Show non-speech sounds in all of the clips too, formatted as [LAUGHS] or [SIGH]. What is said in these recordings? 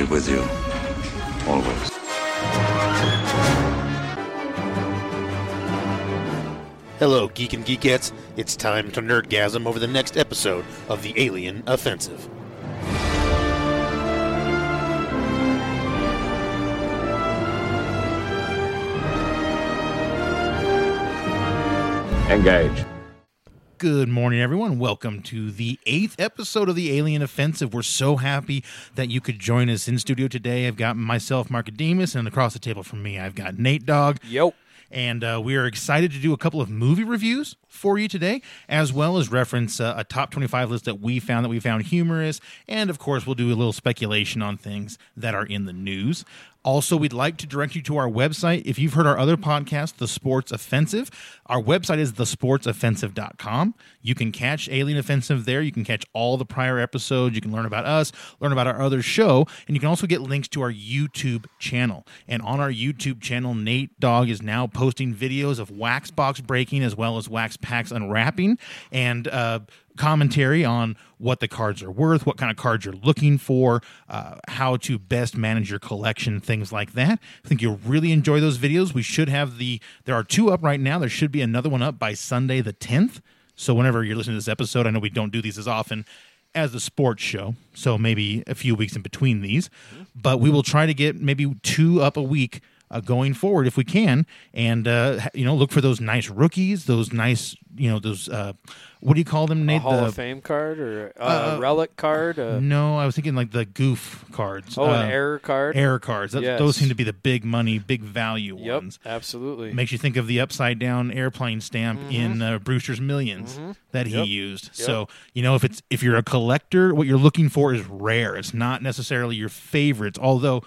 Be with you always. Hello, Geek and Geekettes. It's time to nerdgasm over the next episode of the Alien Offensive. Engage. Good morning, everyone. Welcome to the eighth episode of the Alien Offensive. We're so happy that you could join us in studio today. I've got myself, Marcadimus, and across the table from me, I've got Nate Dog. Yo. And uh, we are excited to do a couple of movie reviews for you today, as well as reference uh, a top 25 list that we found that we found humorous. And of course, we'll do a little speculation on things that are in the news. Also, we'd like to direct you to our website. If you've heard our other podcast, The Sports Offensive, our website is thesportsoffensive.com. You can catch Alien Offensive there. You can catch all the prior episodes. You can learn about us, learn about our other show, and you can also get links to our YouTube channel. And on our YouTube channel, Nate Dog is now posting videos of wax box breaking as well as wax packs unwrapping and uh, commentary on what the cards are worth, what kind of cards you're looking for, uh, how to best manage your collection, things like that. I think you'll really enjoy those videos. We should have the, there are two up right now. There should be another one up by Sunday the 10th. So whenever you're listening to this episode, I know we don't do these as often as the sports show, so maybe a few weeks in between these, but we will try to get maybe two up a week uh, going forward if we can, and uh, you know look for those nice rookies, those nice you know those uh, what do you call them, A Hall The- of Fame card or a Uh, relic card? Uh, no, I was thinking like the goof cards. oh, an Uh, error card? Error cards. Yes. Those seem to be the big money, big value Yep, ones. absolutely. Makes you think of the upside down airplane stamp in uh, Brewster's 1000000s that he Mm-hmm. Yep. used. So you know if it's if you're a collector, what you're looking for is rare. It's not necessarily your favorites, although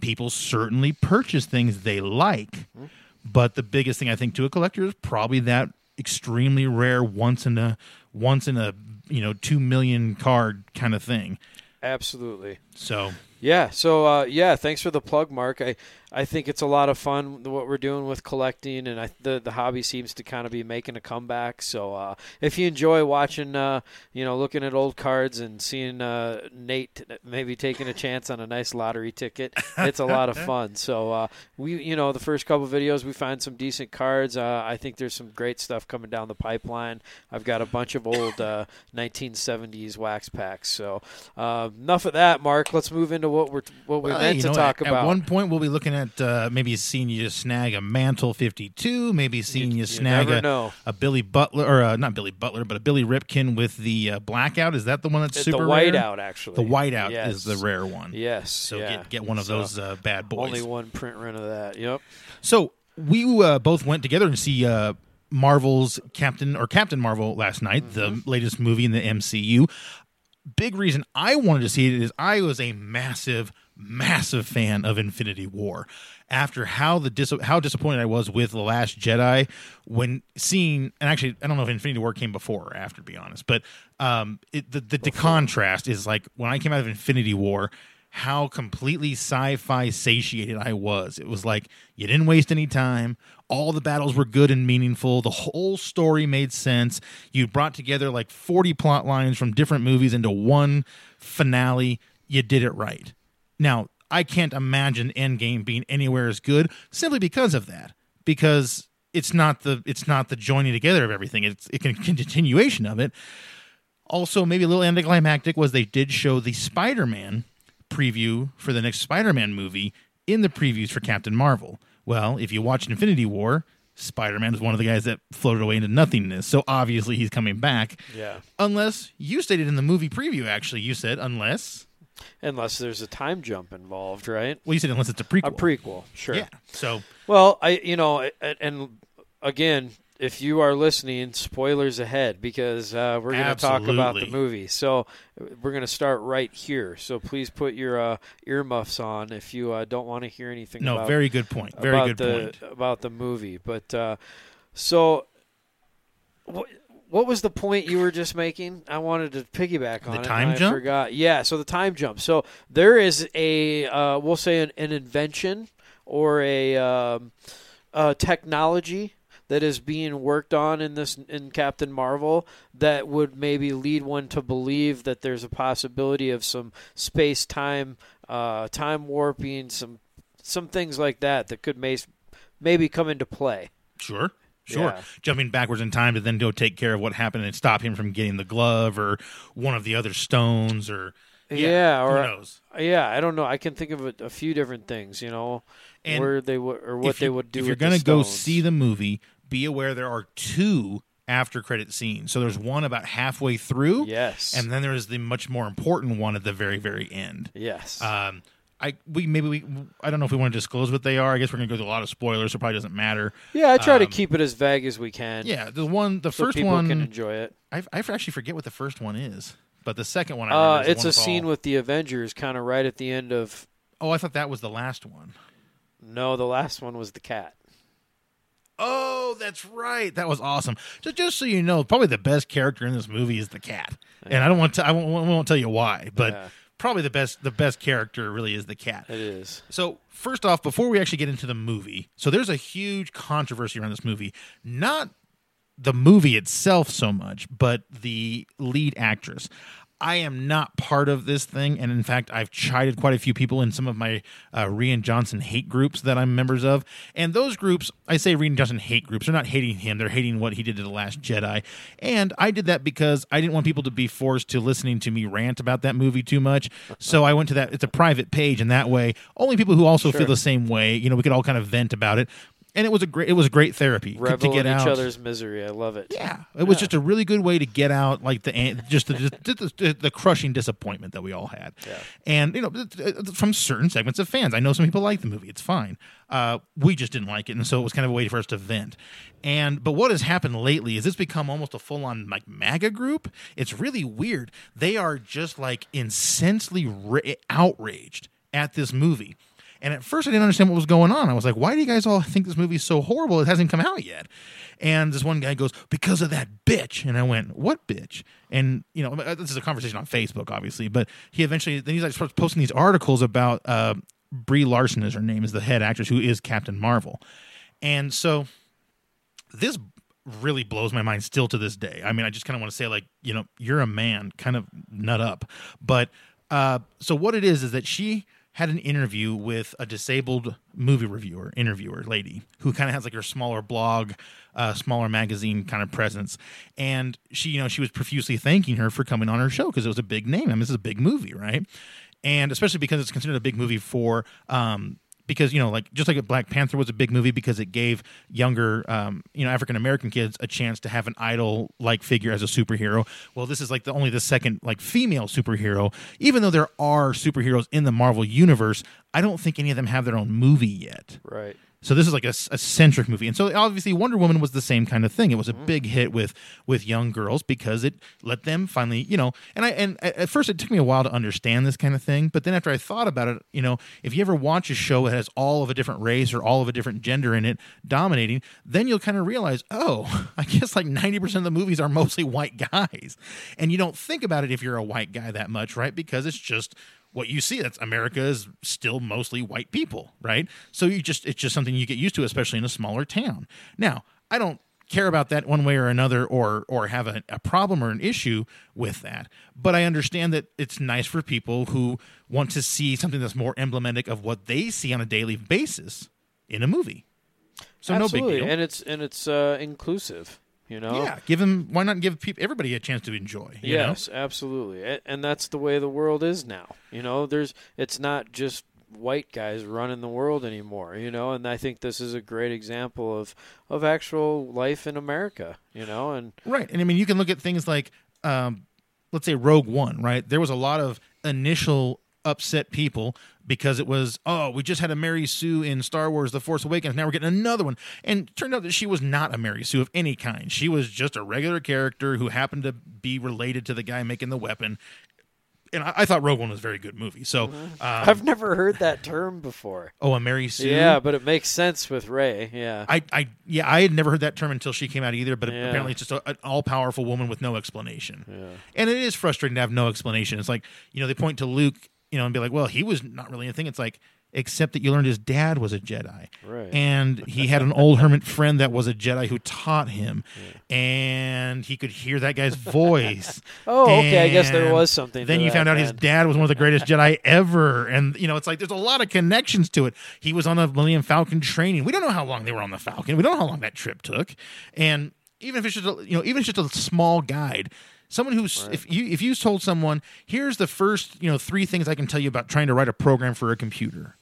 people certainly purchase things they like. Mm-hmm. But the biggest thing I think to a collector is probably that extremely rare once in a once in a you know two million card kind of thing. Absolutely. So Yeah. So uh, yeah, thanks for the plug, Mark. I I think it's a lot of fun what we're doing with collecting, and I, the the hobby seems to kind of be making a comeback. So uh, if you enjoy watching, uh, you know, looking at old cards and seeing uh, Nate maybe taking a chance on a nice lottery ticket, it's a lot of [LAUGHS] fun. So uh, we, you know, the first couple videos we find some decent cards. Uh, I think there's some great stuff coming down the pipeline. I've got a bunch of old uh, 1970s wax packs. So uh, enough of that, Mark. Let's move into what we're what we meant to know, talk at, about. At one point, we'll be looking at uh, maybe seeing you snag a Mantle 52, maybe seeing you, you snag never a, a Billy Butler, or uh, not Billy Butler, but a Billy Ripken with the uh, blackout. Is that the one that's the super rare? whiteout, actually. The whiteout Yes. is the rare one. Yes. So yeah. get, get one of So, those uh, bad boys. Only one print run of that. Yep. So we uh, both went together to see uh, Marvel's Captain or Captain Marvel last night, the latest movie in the MCU. Big reason I wanted to see it is I was a massive, massive fan of Infinity War. After how the dis- how disappointed I was with the Last Jedi when seeing, and actually I don't know if Infinity War came before or after, to be honest, but um, it, the the, the contrast is like when I came out of Infinity War how completely sci-fi satiated I was. It was like you didn't waste any time. All the battles were good and meaningful. The whole story made sense. You brought together like 40 plot lines from different movies into one finale. You did it right. Now, I can't imagine Endgame being anywhere as good simply because of that. Because it's not the it's not the joining together of everything. It's it can continuation of it. Also, maybe a little anticlimactic was they did show the Spider-Man preview for the next Spider-Man movie in the previews for Captain Marvel. Well, if you watch Infinity War, Spider-Man is one of the guys that floated away into nothingness. So obviously he's coming back. Yeah. Unless you stated in the movie preview, actually, you said unless. Unless there's a time jump involved, right? Well, you said unless it's a prequel. A prequel, sure. Yeah. So Well, I you know, and, again, if you are listening, spoilers ahead because uh, we're going to talk about the movie. So we're going to start right here. So please put your uh, earmuffs on if you uh, don't want to hear anything. no, about, very good point. Very good the point. about the movie. But uh, so, what was the point you were just making? I wanted to piggyback on The it. time and I jump? forgot. Yeah. So the time jump. So there is a uh, we'll say an, an invention or a um, uh, technology that is being worked on in this in Captain Marvel that would maybe lead one to believe that there's a possibility of some space time uh, time warping some some things like that that could may, maybe come into play. Sure. Sure. Yeah. Jumping backwards in time to then go take care of what happened and stop him from getting the glove or one of the other stones or Yeah, who or knows. yeah, I don't know. I can think of a, a few different things, you know, And where they would or what they would do. If you're gonna go see the movie, be aware there are two after credit scenes. So there's one about halfway through, yes, and then there's the much more important one at the very very end. yes, Um, I we maybe we I don't know if we want to disclose what they are. I guess we're gonna go through a lot of spoilers, so it probably doesn't matter. yeah. I try to um, keep it as vague as we can. Yeah, the one the so first people one can enjoy it. I I actually forget what the first one is, but the second one I Uh, is it's a scene all- with the Avengers, kind of right at the end of. Oh, I thought that was the last one. No, the last one was the cat. Oh, that's right. That was awesome. Just, just so you know, probably the best character in this movie is the cat, and I don't want to. I won't, won't tell you why, but Yeah. Probably the best. The best character really is the cat. It is. So first off, before we actually get into the movie, so there's a huge controversy around this movie. Not the movie itself so much, but the lead actress. I am not part of this thing, and in fact, I've chided quite a few people in some of my uh, Rian Johnson hate groups that I'm members of. And those groups, I say Rian Johnson hate groups, they're not hating him; they're hating what he did to the Last Jedi. And I did that because I didn't want people to be forced to listening to me rant about that movie too much. So I went to that; it's a private page, and that way, only people who also feel the same way, you know, we could all kind of vent about it. And it was a great, it was great therapy to- Revel to get in out. each other's misery. I love it. Yeah, it was just a really good way to get out like the an- just the the, the, the crushing disappointment that we all had, and you know from certain segments of fans. I know some people like the movie; it's fine. Uh, we just didn't like it, and so it was kind of a way for us to vent. And but what has happened lately is it's become almost a full on like MAGA group. It's really weird. They are just like insensely ra- outraged at this movie. And at first, I didn't understand what was going on. I was like, why do you guys all think this movie's so horrible? It hasn't come out yet. And this one guy goes, because of that bitch. And I went, what bitch? And, you know, this is a conversation on Facebook, obviously. But he eventually, then he's like starts posting these articles about uh, Brie Larson, is her name, is the head actress who is Captain Marvel. And so this really blows my mind still to this day. I mean, I just kind of want to say, like, you know, you're a man, kind of nut up. But uh, so what it is is that she had an interview with a disabled movie reviewer, interviewer lady who kind of has like her smaller blog, uh, smaller magazine kind of presence, and she, you know, she was profusely thanking her for coming on her show because it was a big name. I mean, this is a big movie, right? And especially because it's considered a big movie for um, because you know like just like black panther was a big movie because it gave younger um, you know african american kids a chance to have an idol like figure as a superhero. Well this is like the only the second like female superhero. Even though there are superheroes in the marvel universe i don't think any of them have their own movie yet. Right. So this is like a, a centric movie, and so obviously Wonder Woman was the same kind of thing. It was a mm-hmm. big hit with with young girls because it let them finally, you know. And I and at at first it took me a while to understand this kind of thing, but then after I thought about it, you know, if you ever watch a show that has all of a different race or all of a different gender in it dominating, then you'll kind of realize, oh, [LAUGHS] I guess like ninety percent of the movies are mostly white guys, and you don't think about it if you're a white guy that much, right? Because it's just what you see that's america is still mostly white people right so you just it's just something you get used to especially in a smaller town now i don't care about that one way or another or or have a, a problem or an issue with that but i understand that it's nice for people who want to see something that's more emblematic of what they see on a daily basis in a movie So Absolutely. no big deal. and it's and it's uh, inclusive. You know, Yeah, give them. Why not give people everybody a chance to enjoy? You know? yes, absolutely, and that's the way the world is now. You know, there's it's not just white guys running the world anymore. You know, and I think this is a great example of of actual life in America. You know, and Right. And I mean, you can look at things like, um, let's say Rogue One, right? There was a lot of initial upset people because it was, oh, we just had a Mary Sue in Star Wars The Force Awakens. Now we're getting another one. And it turned out that she was not a Mary Sue of any kind. She was just a regular character who happened to be related to the guy making the weapon. And I, I thought Rogue One was a very good movie. So, um, I've never heard that term before. oh, a Mary Sue? Yeah, but it makes sense with Rey. Yeah, I, I, yeah, I had never heard that term until she came out either. But Yeah. apparently, it's just a, an all-powerful woman with no explanation. And it is frustrating to have no explanation. It's like you know they point to Luke, you know, and be like, "Well, he was not really anything." It's like, except that you learned his dad was a Jedi, Right. And he had an old hermit friend that was a Jedi who taught him, and he could hear that guy's voice. [LAUGHS] Oh, okay, I guess there was something Then you found out his dad was one of the greatest [LAUGHS] Jedi ever, and you know it's like there's a lot of connections to it. He was on a Millennium Falcon training. We don't know how long they were on the Falcon. We don't know how long that trip took, and even if it's just a, you know even if it's just a small guide. Someone who's if you if you told someone here's the first you know three things I can tell you about trying to write a program for a computer,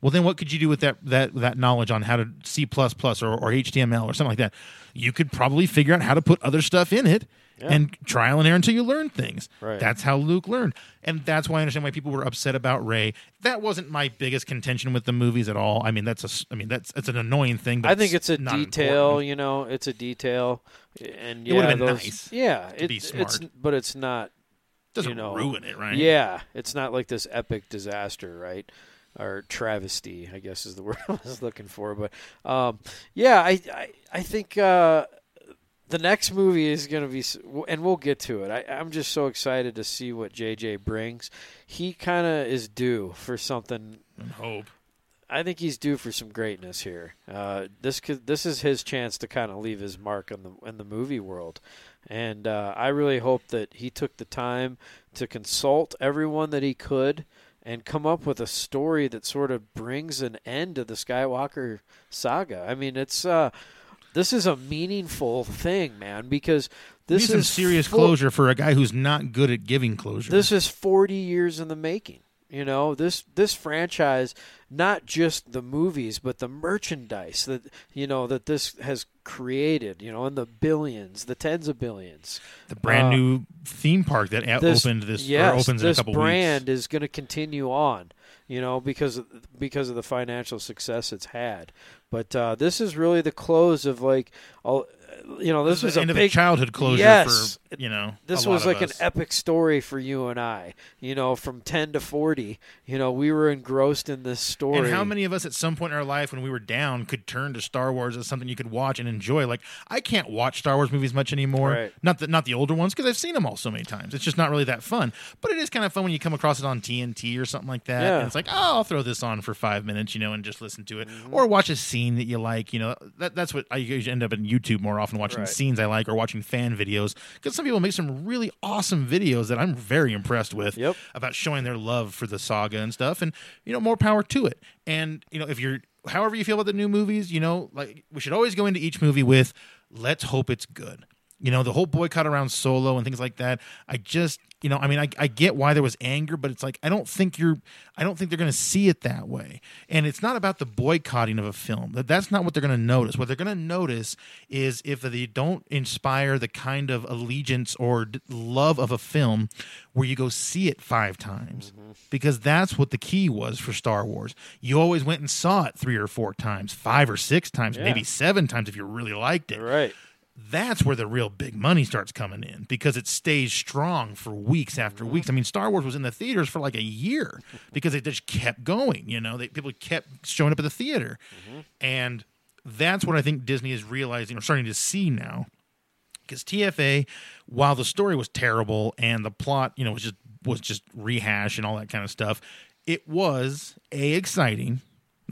well, then what could you do with that that that knowledge on how to C or, or HTML or something like that? You could probably figure out how to put other stuff in it and trial and error until you learn things. Right. That's how Luke learned, and that's why I understand why people were upset about Rey. That wasn't my biggest contention with the movies at all. I mean, that's a I mean that's it's an annoying thing. But I think it's a detail. important. You know, it's a detail, and yeah, been those, nice Yeah, to it, be it's but it's not. Doesn't you know, ruin it, right? Yeah, it's not like this epic disaster, right? Or travesty, I guess is the [LAUGHS] word I was looking for. But um, yeah, I I, I think uh, the next movie is going to be, and we'll get to it. I, I'm just so excited to see what JJ brings. He kind of is due for something And hope. I think he's due for some greatness here. Uh, this could, this is his chance to kind of leave his mark on the in the movie world, and uh, I really hope that he took the time to consult everyone that he could and come up with a story that sort of brings an end to the Skywalker saga. I mean, it's uh, this is a meaningful thing, man, because this is serious full- closure for a guy who's not good at giving closure. this is 40 years in the making. You know, this this franchise, not just the movies, but the merchandise that you know that this has created. You know, in the billions, the tens of billions. the brand uh, new theme park that This, opened this yes, or opens this in a couple brand weeks. is going to continue on. You know, because of, because of the financial success it's had. But uh, this is really the close of like, all, you know, this, This was is the a end of big a childhood closure Yes. You know. this was like us. an epic story for you and I. You know, from ten to forty, you know, we were engrossed in this story. And how many of us at some point in our life when we were down could turn to Star Wars as something you could watch and enjoy? Like I can't watch Star Wars movies much anymore. Right. Not the not the older ones because I've seen them all so many times. It's just not really that fun. But it is kind of fun when you come across it on TNT or something like that. Yeah. And it's like, oh, I'll throw this on for five minutes, you know, and just listen to it, Mm-hmm. or watch a scene that you like. You know, that that's what I usually end up in YouTube more often watching Right. scenes I like or watching fan videos because some people make some really awesome videos that I'm very impressed with Yep. about showing their love for the saga and stuff and you know more power to it and you know if you're however you feel about the new movies you know like we should always go into each movie with let's hope it's good you know the whole boycott around solo and things like that. I just you know i mean i, I get why there was anger but it's like i don't think you're i don't think they're going to see it that way. And it's not about the boycotting of a film. That that's not what they're going to notice. What they're going to notice is if they don't inspire the kind of allegiance or d- love of a film where you go see it five times. Mm-hmm. Because that's what the key was for Star Wars. You always went and saw it three or four times, five or six times, Yeah. maybe seven times if you really liked it. Right? That's where the real big money starts coming in because it stays strong for weeks after weeks. I mean, Star Wars was in the theaters for like a year because it just kept going. You know, they, people kept showing up at the theater, Mm-hmm. and that's what I think Disney is realizing or starting to see now. Because TFA, while the story was terrible and the plot, you know, was just was just rehash and all that kind of stuff, it was a exciting.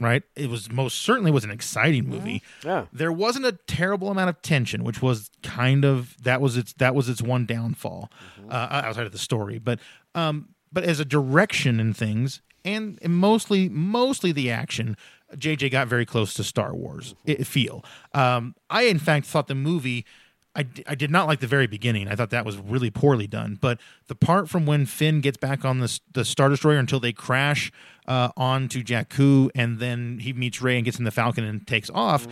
Right, it was most certainly was an exciting movie Yeah. there wasn't a terrible amount of tension, which was kind of that was its that was its one downfall uh, outside of the story. But um, but as a direction in things, and, and mostly mostly the action, JJ got very close to Star Wars i feel. Um, I in fact thought the movie. I, I did not like the very beginning. I thought that was really poorly done. But the part from when Finn gets back on the the Star Destroyer until they crash uh, onto Jakku, and then he meets Rey and gets in the Falcon and takes off.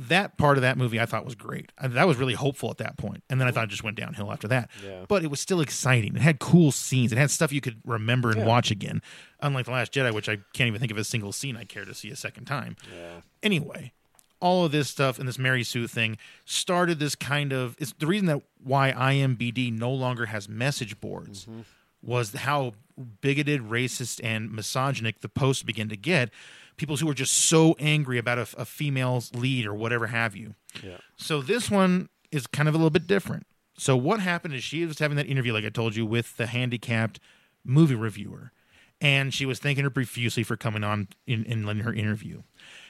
That part of that movie I thought was great. I, that was really hopeful at that point. point, and then I thought it just went downhill after that. Yeah. But it was still exciting. It had cool scenes. It had stuff you could remember and Yeah. watch again. Unlike the Last Jedi, which I can't even think of a single scene I care to see a second time Yeah. anyway, all of this stuff and this Mary Sue thing started this kind of it's the reason that why IMBD no longer has message boards mm-hmm. was how bigoted, racist, and misogynic the posts began to get. People who were just so angry about a, a female's lead or whatever have you. Yeah. So this one is kind of a little bit different. So what happened is she was having that interview, like I told you, with the handicapped movie reviewer, and she was thanking her profusely for coming on in, in letting her interview.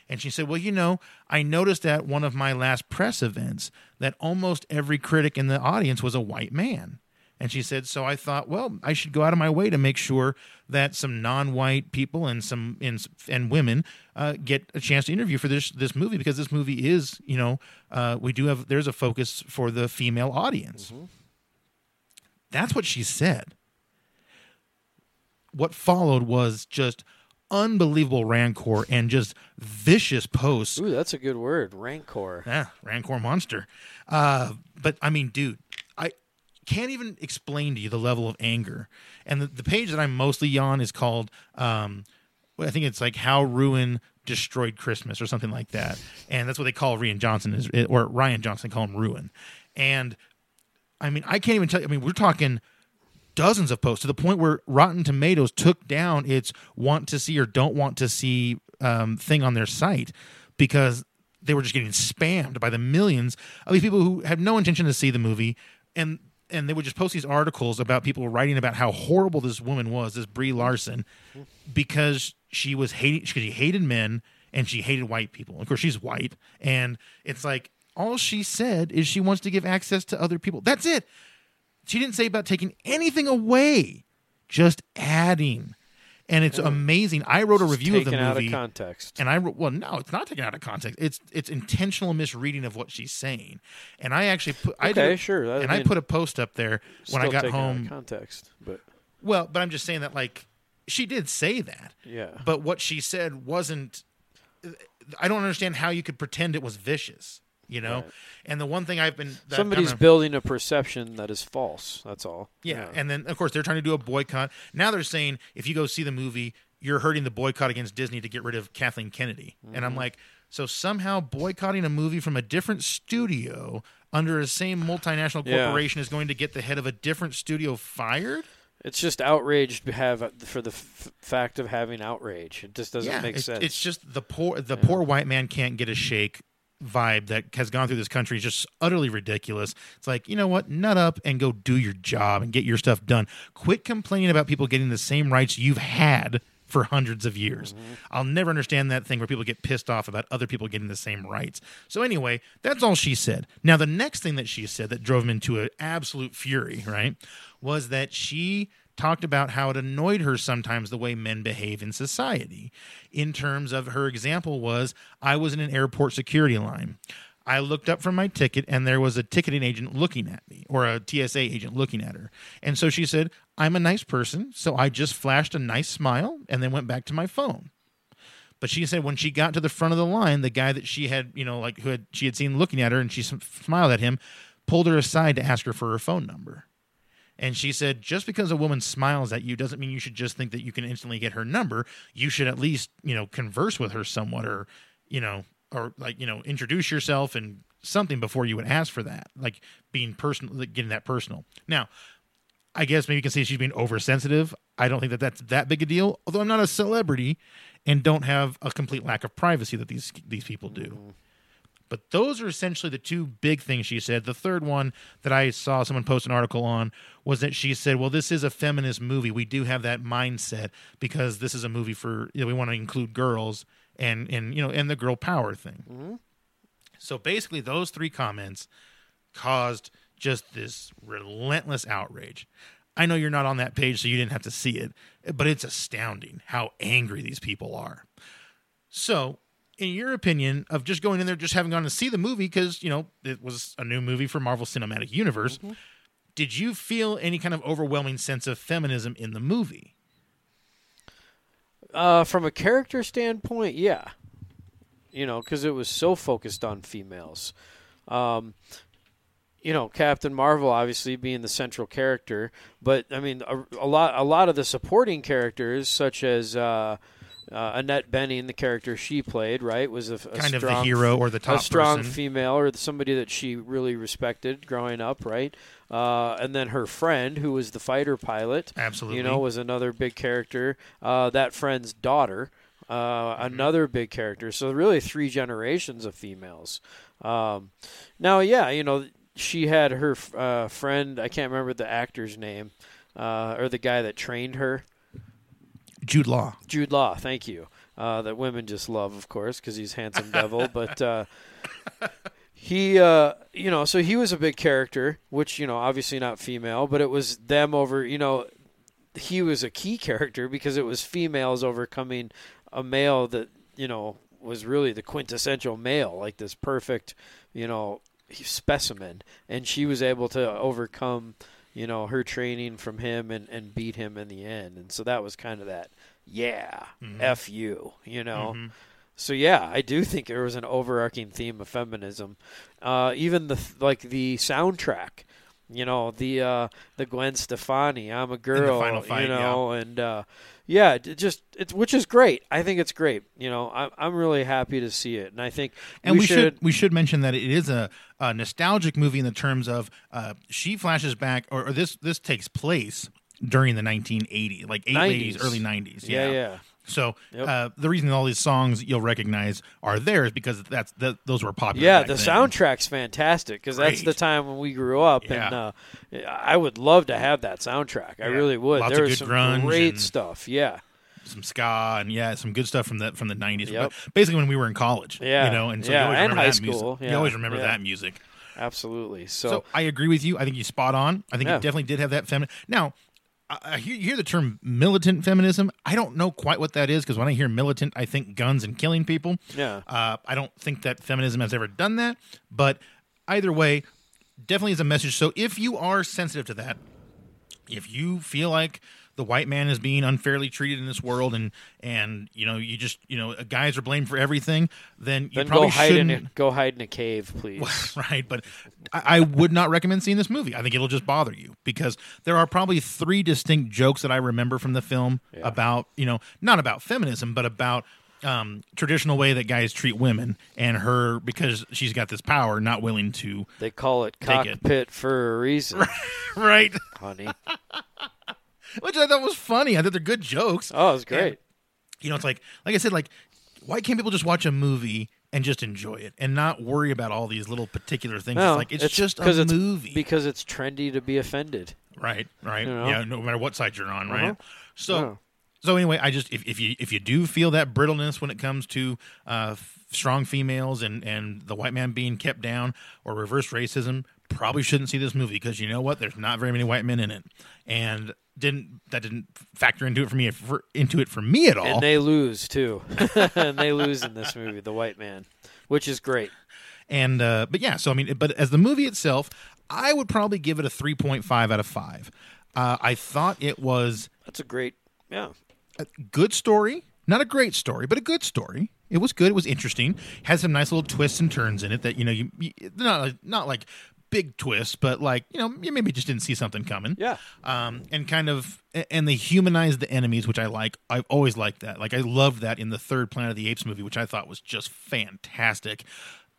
And she said, "Well, you know, I noticed at one of my last press events that almost every critic in the audience was a white man." And she said, "So I thought, well, I should go out of my way to make sure that some non-white people and some and, and women uh, get a chance to interview for this this movie because this movie is, you know, uh, we do have there's a focus for the female audience." That's what she said. What followed was just unbelievable rancor and just vicious posts Ooh, that's a good word. Rancor. yeah, Rancor monster. Uh, but I mean, dude, I can't even explain to you the level of anger. And the, the page that I'm mostly on is called, um, I think it's like how Ruin destroyed Christmas or something like that. And that's what they call Rian Johnson is, or Rian Johnson call him Ruin. And I mean, I can't even tell you. I mean, we're talking dozens of posts to the point where Rotten Tomatoes took down its want to see or don't want to see um, thing on their site because they were just getting spammed by the millions of these people who had no intention to see the movie and and they would just post these articles about people writing about how horrible this woman was, this Brie Larson, because she was hating because she hated men and she hated white people. Of course, she's white, and it's like all she said is she wants to give access to other people. That's it. She didn't say about taking anything away, just adding. And it's amazing. I wrote a review of the Taken out movie of context. and I wrote, well, no, it's not taken out of context. It's it's intentional misreading of what she's saying. And I actually put, I Okay, did, sure. I and I mean, put a post up there when I Still got taken out of home. context, but Well, but I'm just saying that like she did say that, yeah. but what she said wasn't. I don't understand how you could pretend it was vicious, you know. Right. And the one thing I've been that Somebody's kinda- building a perception that is false. That's all. Yeah. And then, of course, they're trying to do a boycott. Now they're saying if you go see the movie, you're hurting the boycott against Disney to get rid of Kathleen Kennedy. And Mm-hmm. I'm like, so somehow boycotting a movie from a different studio under the same multinational Yeah. corporation is going to get the head of a different studio fired? It's just outrage to have for the f- fact of having outrage. It just doesn't yeah, make it's, sense. it's just the poor the poor white man can't get a shake vibe that has gone through this country is just utterly ridiculous. It's like, you know what? Nut up and go do your job and get your stuff done. Quit complaining about people getting the same rights you've had for hundreds of years. Mm-hmm. I'll never understand that thing where people get pissed off about other people getting the same rights. So anyway, that's all she said. Now the next thing that she said that drove him into an absolute fury, right, was that she talked about how it annoyed her sometimes the way men behave in society. In terms of her example was I was in an airport security line. I looked up from my ticket and there was a ticketing agent looking at me or a TSA agent looking at her. And so she said, I'm a nice person. So I just flashed a nice smile and then went back to my phone. But she said when she got to the front of the line, the guy that she had, you know, like who had she had seen looking at her and she smiled at him, pulled her aside to ask her for her phone number. And she said, just because a woman smiles at you doesn't mean you should just think that you can instantly get her number. You should at least, you know, converse with her somewhat or, you know, or like, you know, introduce yourself and something before you would ask for that. Like being personal, like getting that personal. Now, I guess maybe you can say she's being oversensitive. I don't think that that's that big a deal. Although I'm not a celebrity and don't have a complete lack of privacy that these these people do. Mm. But those are essentially the two big things she said. The third one that I saw someone post an article on was that she said, "Well, this is a feminist movie. We do have that mindset because this is a movie for you know, we want to include girls and and you know and the girl power thing." Mm-hmm. So basically, those three comments caused just this relentless outrage. I know you're not on that page, so you didn't have to see it, but it's astounding how angry these people are. So, in your opinion, of just going in there, just having gone to see the movie because you know it was a new movie for Marvel Cinematic Universe, did you feel any kind of overwhelming sense of feminism in the movie? Uh, from a character standpoint, yeah. You know, because it was so focused on females. Um, you know, Captain Marvel obviously being the central character, but I mean, a, a lot, a lot of the supporting characters, such as uh, uh, Annette Bening, the character she played, right, was a, a Kind of the hero or the top a strong person. female or somebody that she really respected growing up, right? Uh, and then her friend, who was the fighter pilot, Absolutely. you know, was another big character. Uh, that friend's daughter, uh, another big character. So really, three generations of females. Um, now, yeah, you know, she had her uh, friend. I can't remember the actor's name, uh, or the guy that trained her. Jude Law. Jude Law, thank you. Uh, that women just love, of course, because he's handsome devil. [LAUGHS] But uh, he, uh, you know, so he was a big character, which you know, obviously not female, but it was them over. You know, he was a key character because it was females overcoming a male that you know was really the quintessential male, like this perfect, you know, specimen, and she was able to overcome you know her training from him and, and beat him in the end. And so that was kind of that yeah f you you know? So yeah i do think there was an overarching theme of feminism. Uh, even the like the soundtrack you know the uh, the gwen stefani i'm a girl final fight, you know and uh, yeah it just it's which is great i think it's great you know i'm, I'm really happy to see it and i think And we, should, we should mention that it is a, a nostalgic movie in the terms of uh, she flashes back, or, or this this takes place during the 1980s, like 80s, 90s. early 90s. yeah yeah So Yep. uh, the reason all these songs you'll recognize are there is because that's that those were popular. Yeah, the then. soundtrack's fantastic because that's the time when we grew up, and uh, I would love to have that soundtrack. I really would. Lots there of was good some great stuff. Yeah, some ska and yeah, some good stuff from the from the 90s. Yep. Basically, when we were in college, Yeah. you know, and so Yeah, you always and remember high that music. school. You always remember Yeah. that music. absolutely. So, So, I agree with you. I think you spot on. I think Yeah. it definitely did have that feminine. Now, I, hear, you hear the term militant feminism. I don't know quite what that is because when I hear militant, I think guns and killing people. Yeah. Uh, I don't think that feminism has ever done that. But either way, definitely is a message. So if you are sensitive to that, if you feel like the white man is being unfairly treated in this world and and you know you just you know guys are blamed for everything then you then probably go hide in shouldn't a, go hide in a cave, please. [LAUGHS] right but I, I would not recommend seeing this movie i think it'll just bother you because there are probably three distinct jokes that i remember from the film about you know not about feminism but about um, traditional way that guys treat women and her because she's got this power not willing to they call it Take it. cockpit for a reason, [LAUGHS] right honey. Which i thought was funny i thought they're good jokes Oh, it's great. And, you know it's like like i said like why can't people just watch a movie and just enjoy it and not worry about all these little particular things No, it's like it's, just a it's, a movie because it's trendy to be offended. Right, right. You know? Yeah, no matter what side you're on, right? Uh-huh. So, so anyway, I just if, if you if you do feel that brittleness when it comes to uh, f- strong females and and the white man being kept down or reverse racism, probably shouldn't see this movie because you know what? There's not very many white men in it, and didn't that didn't factor into it for me for, into it for me at all. And they lose too, [LAUGHS] and they lose in this movie, the white man, which is great. And uh, but yeah, so I mean, but as the movie itself, I would probably give it a three point five out of five. Uh, I thought it was That's a great, yeah. a good story, not a great story, but a good story. It was good. It was interesting. Had some nice little twists and turns in it that you know you, you not not like big twist, but like you know you maybe just didn't see something coming. Yeah. Um, and kind of and they humanized the enemies, which I like. I've always liked that. Like I loved that in the third Planet of the Apes movie, which I thought was just fantastic.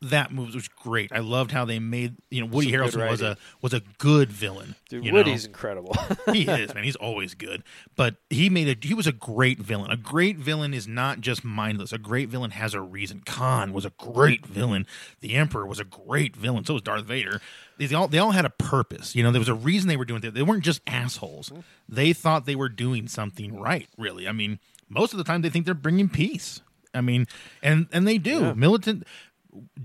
That movie was great. I loved how they made you know Woody Some Harrelson was a was a good villain. Dude, you know? Woody's incredible. [LAUGHS] he is [LAUGHS] man. He's always good. But he made a he was a great villain. A great villain is not just mindless. A great villain has a reason. Khan was a great villain. The emperor was a great villain. So was darth vader. They all they all had a purpose. You know there was a reason they were doing it they weren't just assholes. Mm-hmm. They thought they were doing something right really. I mean most of the time they think they're bringing peace. I mean and and they do. Militant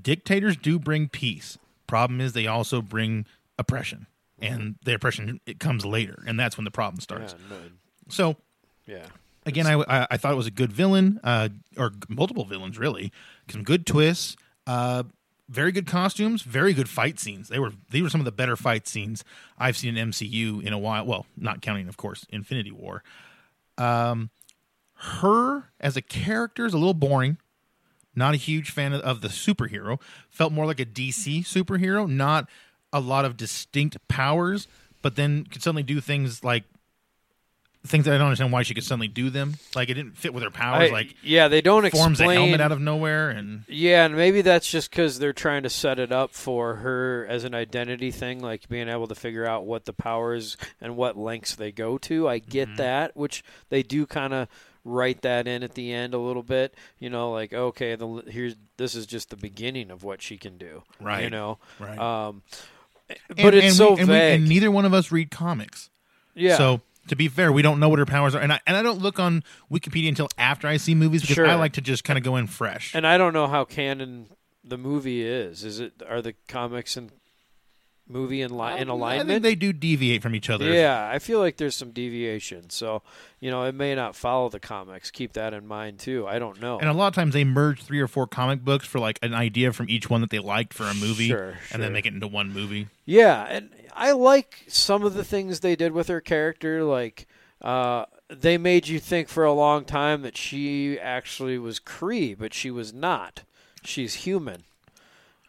dictators do bring peace problem is they also bring oppression and the oppression it comes later and that's when the problem starts yeah, so yeah. again, I, I I thought it was a good villain, uh, or multiple villains really. Some good twists, uh, very good costumes, very good fight scenes. They were they were some of the better fight scenes I've seen in MCU in a while. Well, not counting, of course, Infinity War. Um, her as a character is a little boring. Not a huge fan of, of the superhero. Felt more like a DC superhero, not a lot of distinct powers, but then could suddenly do things like things that I don't understand why she could suddenly do them. Like it didn't fit with her powers. I- like yeah, they don't forms explain a helmet out of nowhere, and Yeah, and maybe that's just because they're trying to set it up for her as an identity thing, like being able to figure out what the powers and what lengths they go to. I get Mm-hmm. that, which they do kind of write that in at the end a little bit. You know, like okay, the, here's this is just the beginning of what she can do. Right. You know, right. Um, but and, it's and so we, and, we- vague. and neither one of us read comics. yeah. So to be fair, we don't know what her powers are, and I and I don't look on Wikipedia until after I see movies because Sure. I like to just kind of go in fresh. and I don't know how canon the movie is. Is it are the comics and movie in, li- in alignment. I think they do deviate from each other. Yeah, I feel like there's some deviation. So, you know, it may not follow the comics. Keep that in mind too. I don't know. And a lot of times they merge three or four comic books for like an idea from each one that they liked for a movie, Sure, and sure. then make it into one movie. yeah, and I like some of the things they did with her character. Like, uh, they made you think for a long time that she actually was Kree, but she was not. She's human.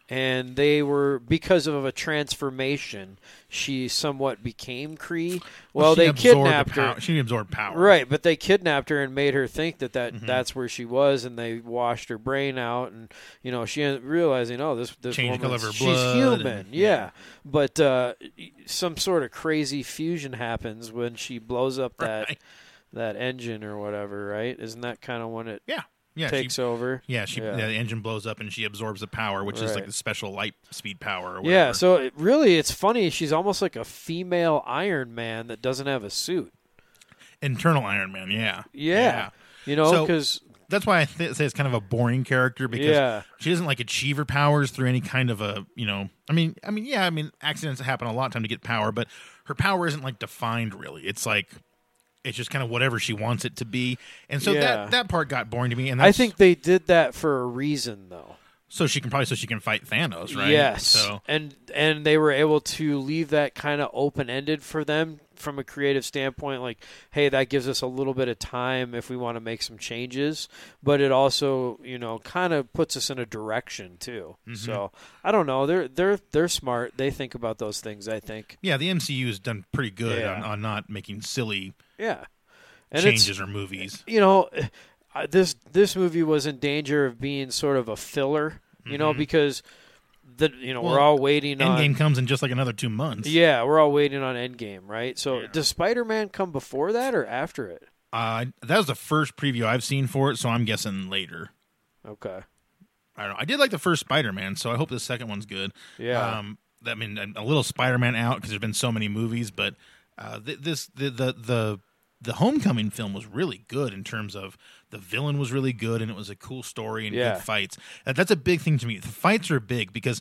And they were because of a transformation, she somewhat became Kree. Well, she they absorbed the kidnapped her. She absorbed power. Right, but they kidnapped her and made her think that, that Mm-hmm. that's where she was, and they washed her brain out, and you know she realizing, oh, this this Changed the color of her she's human, and- yeah. yeah. But uh, some sort of crazy fusion happens when she blows up that Right. that engine or whatever, right? Isn't that kind of when it Yeah. Yeah. takes she, over? yeah. She. Yeah. Yeah. The engine blows up and she absorbs the power, which is like Right. the special light speed power. Or. Yeah, so it, really, it's funny. She's almost like a female Iron Man that doesn't have a suit. internal Iron Man. Yeah. Yeah, you know, So- because That's why I th- say it's kind of a boring character because Yeah. she doesn't like achieve her powers through any kind of a you know. I mean, I mean, yeah, I mean, accidents happen a lot of time to get power, but her power isn't like defined really. It's like it's just kind of whatever she wants it to be, and so Yeah. that that part got boring to me. And I think they did that for a reason, though. so she can probably so she can fight Thanos, right? Yes. So and and they were able to leave that kind of open ended for them from a creative standpoint. Like, hey, that gives us a little bit of time if we want to make some changes, but it also, you know, kind of puts us in a direction too. Mm-hmm. So I don't know. They're they're they're smart. They think about those things. I think. yeah, the MCU has done pretty good Yeah. on, on not making silly Yeah. And it's- changes or movies. you know, uh, this this movie was in danger of being sort of a filler. You know, because the you know we're Mm-hmm. All waiting on Endgame comes in just like another two months. Yeah, we're all waiting on Endgame, right? So Yeah. does Spider Man come before that or after it? Uh, that was the first preview I've seen for it, so I'm guessing later. Okay. I don't know. I did like the first Spider-Man, so I hope the second one's good. Yeah. Um, I mean, a little Spider-Man out because there's been so many movies, but uh, th- this the, the the the Homecoming film was really good in terms of the villain was really good and it was a cool story and Yeah. good fights. That's a big thing to me. The fights are big because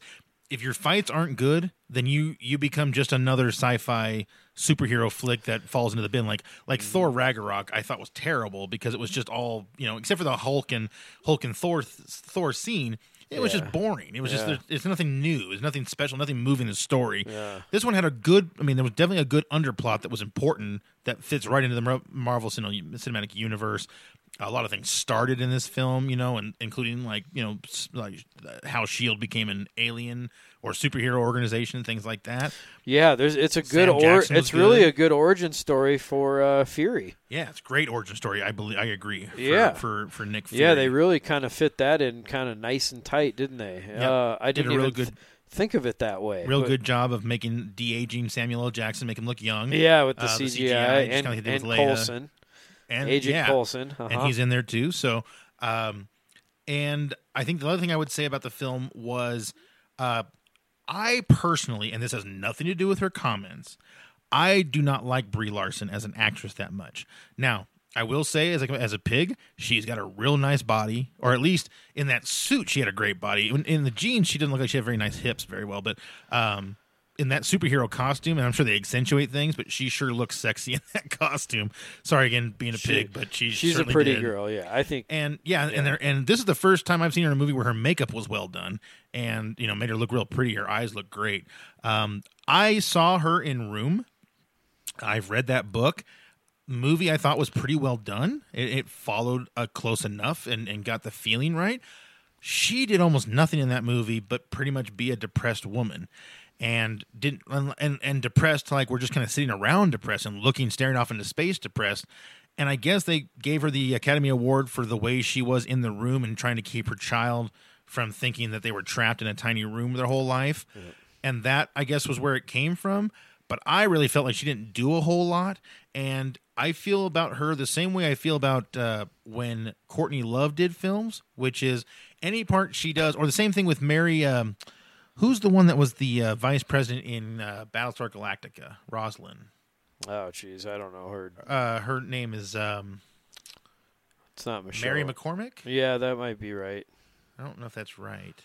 if your fights aren't good, then you you become just another sci-fi superhero flick that falls into the bin. Like like Mm-hmm. Thor Ragnarok, I thought was terrible because it was just all you know, except for the Hulk and Hulk and Thor Thor scene. It was Yeah. just boring. It was just Yeah. there's, it's nothing new. It's nothing special. Nothing moving in the story. Yeah. This one had a good. I mean, there was definitely a good underplot that was important that fits right into the Marvel cinematic universe. A lot of things started in this film, you know, and including like you know like how Shield became an alien or superhero organization, things like that. Yeah, there's it's a good or it's really good. a good origin story for uh, Fury. Yeah, it's a great origin story. I believe I agree. For, Yeah. for for Nick. Fury. Yeah, they really kind of fit that in kind of nice and tight, didn't they? Yep. Uh, I Did a didn't real good- th- think of it that way. real but- good job of making de aging Samuel L. Jackson, make him look young. Yeah, with the Uh, CGI, just and, kinda like they did and with Coulson, and Agent yeah. Coulson, and uh-huh. he's in there too. So, um, and I think the other thing I would say about the film was, uh, I personally, and this has nothing to do with her comments, I do not like Brie Larson as an actress that much. Now, I will say, as a, as a pig, she's got a real nice body, or at least in that suit, she had a great body. In, in the jeans, she didn't look like she had very nice hips very well, but um, in that superhero costume, and I'm sure they accentuate things, but she sure looks sexy [LAUGHS] in that costume. Sorry again, being a She- pig, but she she's a pretty did. girl. Yeah, I think. And yeah, and there, and this is the first time I've seen her in a movie where her makeup was well done, and you know made her look real pretty. Her eyes look great. Um, I saw her in Room. I've read that book. Movie I thought was pretty well done. It, it followed uh, close enough and, and got the feeling right. She did almost nothing in that movie, but pretty much be a depressed woman, and didn't and and depressed like we're just kind of sitting around depressed and looking staring off into space depressed. And I guess they gave her the Academy Award for the way she was in the room and trying to keep her child from thinking that they were trapped in a tiny room their whole life. And that, I guess, was where it came from. But I really felt like she didn't do a whole lot. And I feel about her the same way I feel about uh, when Courtney Love did films, which is any part she does, or the same thing with Mary. Um, who's the one that was the uh, vice president in uh, Battlestar Galactica? Rosalind. Oh, jeez, I don't know her. Uh, her name is um, It's not Michelle. Mary McCormick. Yeah, that might be right. I don't know if that's right.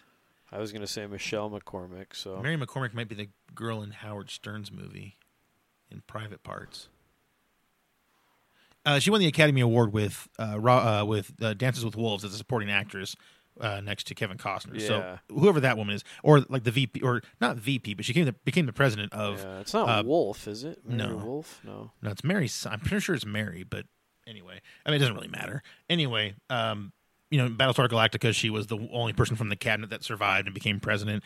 I was going to say Michelle McCormick. So Mary McCormick might be the girl in Howard Stern's movie, in Private Parts. Uh, she won the Academy Award with uh, Ra- uh, with uh, Dances with Wolves as a supporting actress uh, next to Kevin Costner. Yeah. So whoever that woman is, or like the VP, or not VP, but she became the became the president of. yeah, it's not uh, Wolf, is it? Mary no. Wolf. No. No, it's Mary. I'm pretty sure it's Mary, but anyway, I mean, it doesn't really matter. Anyway, um, you know, Battlestar Galactica, she was the only person from the cabinet that survived and became president.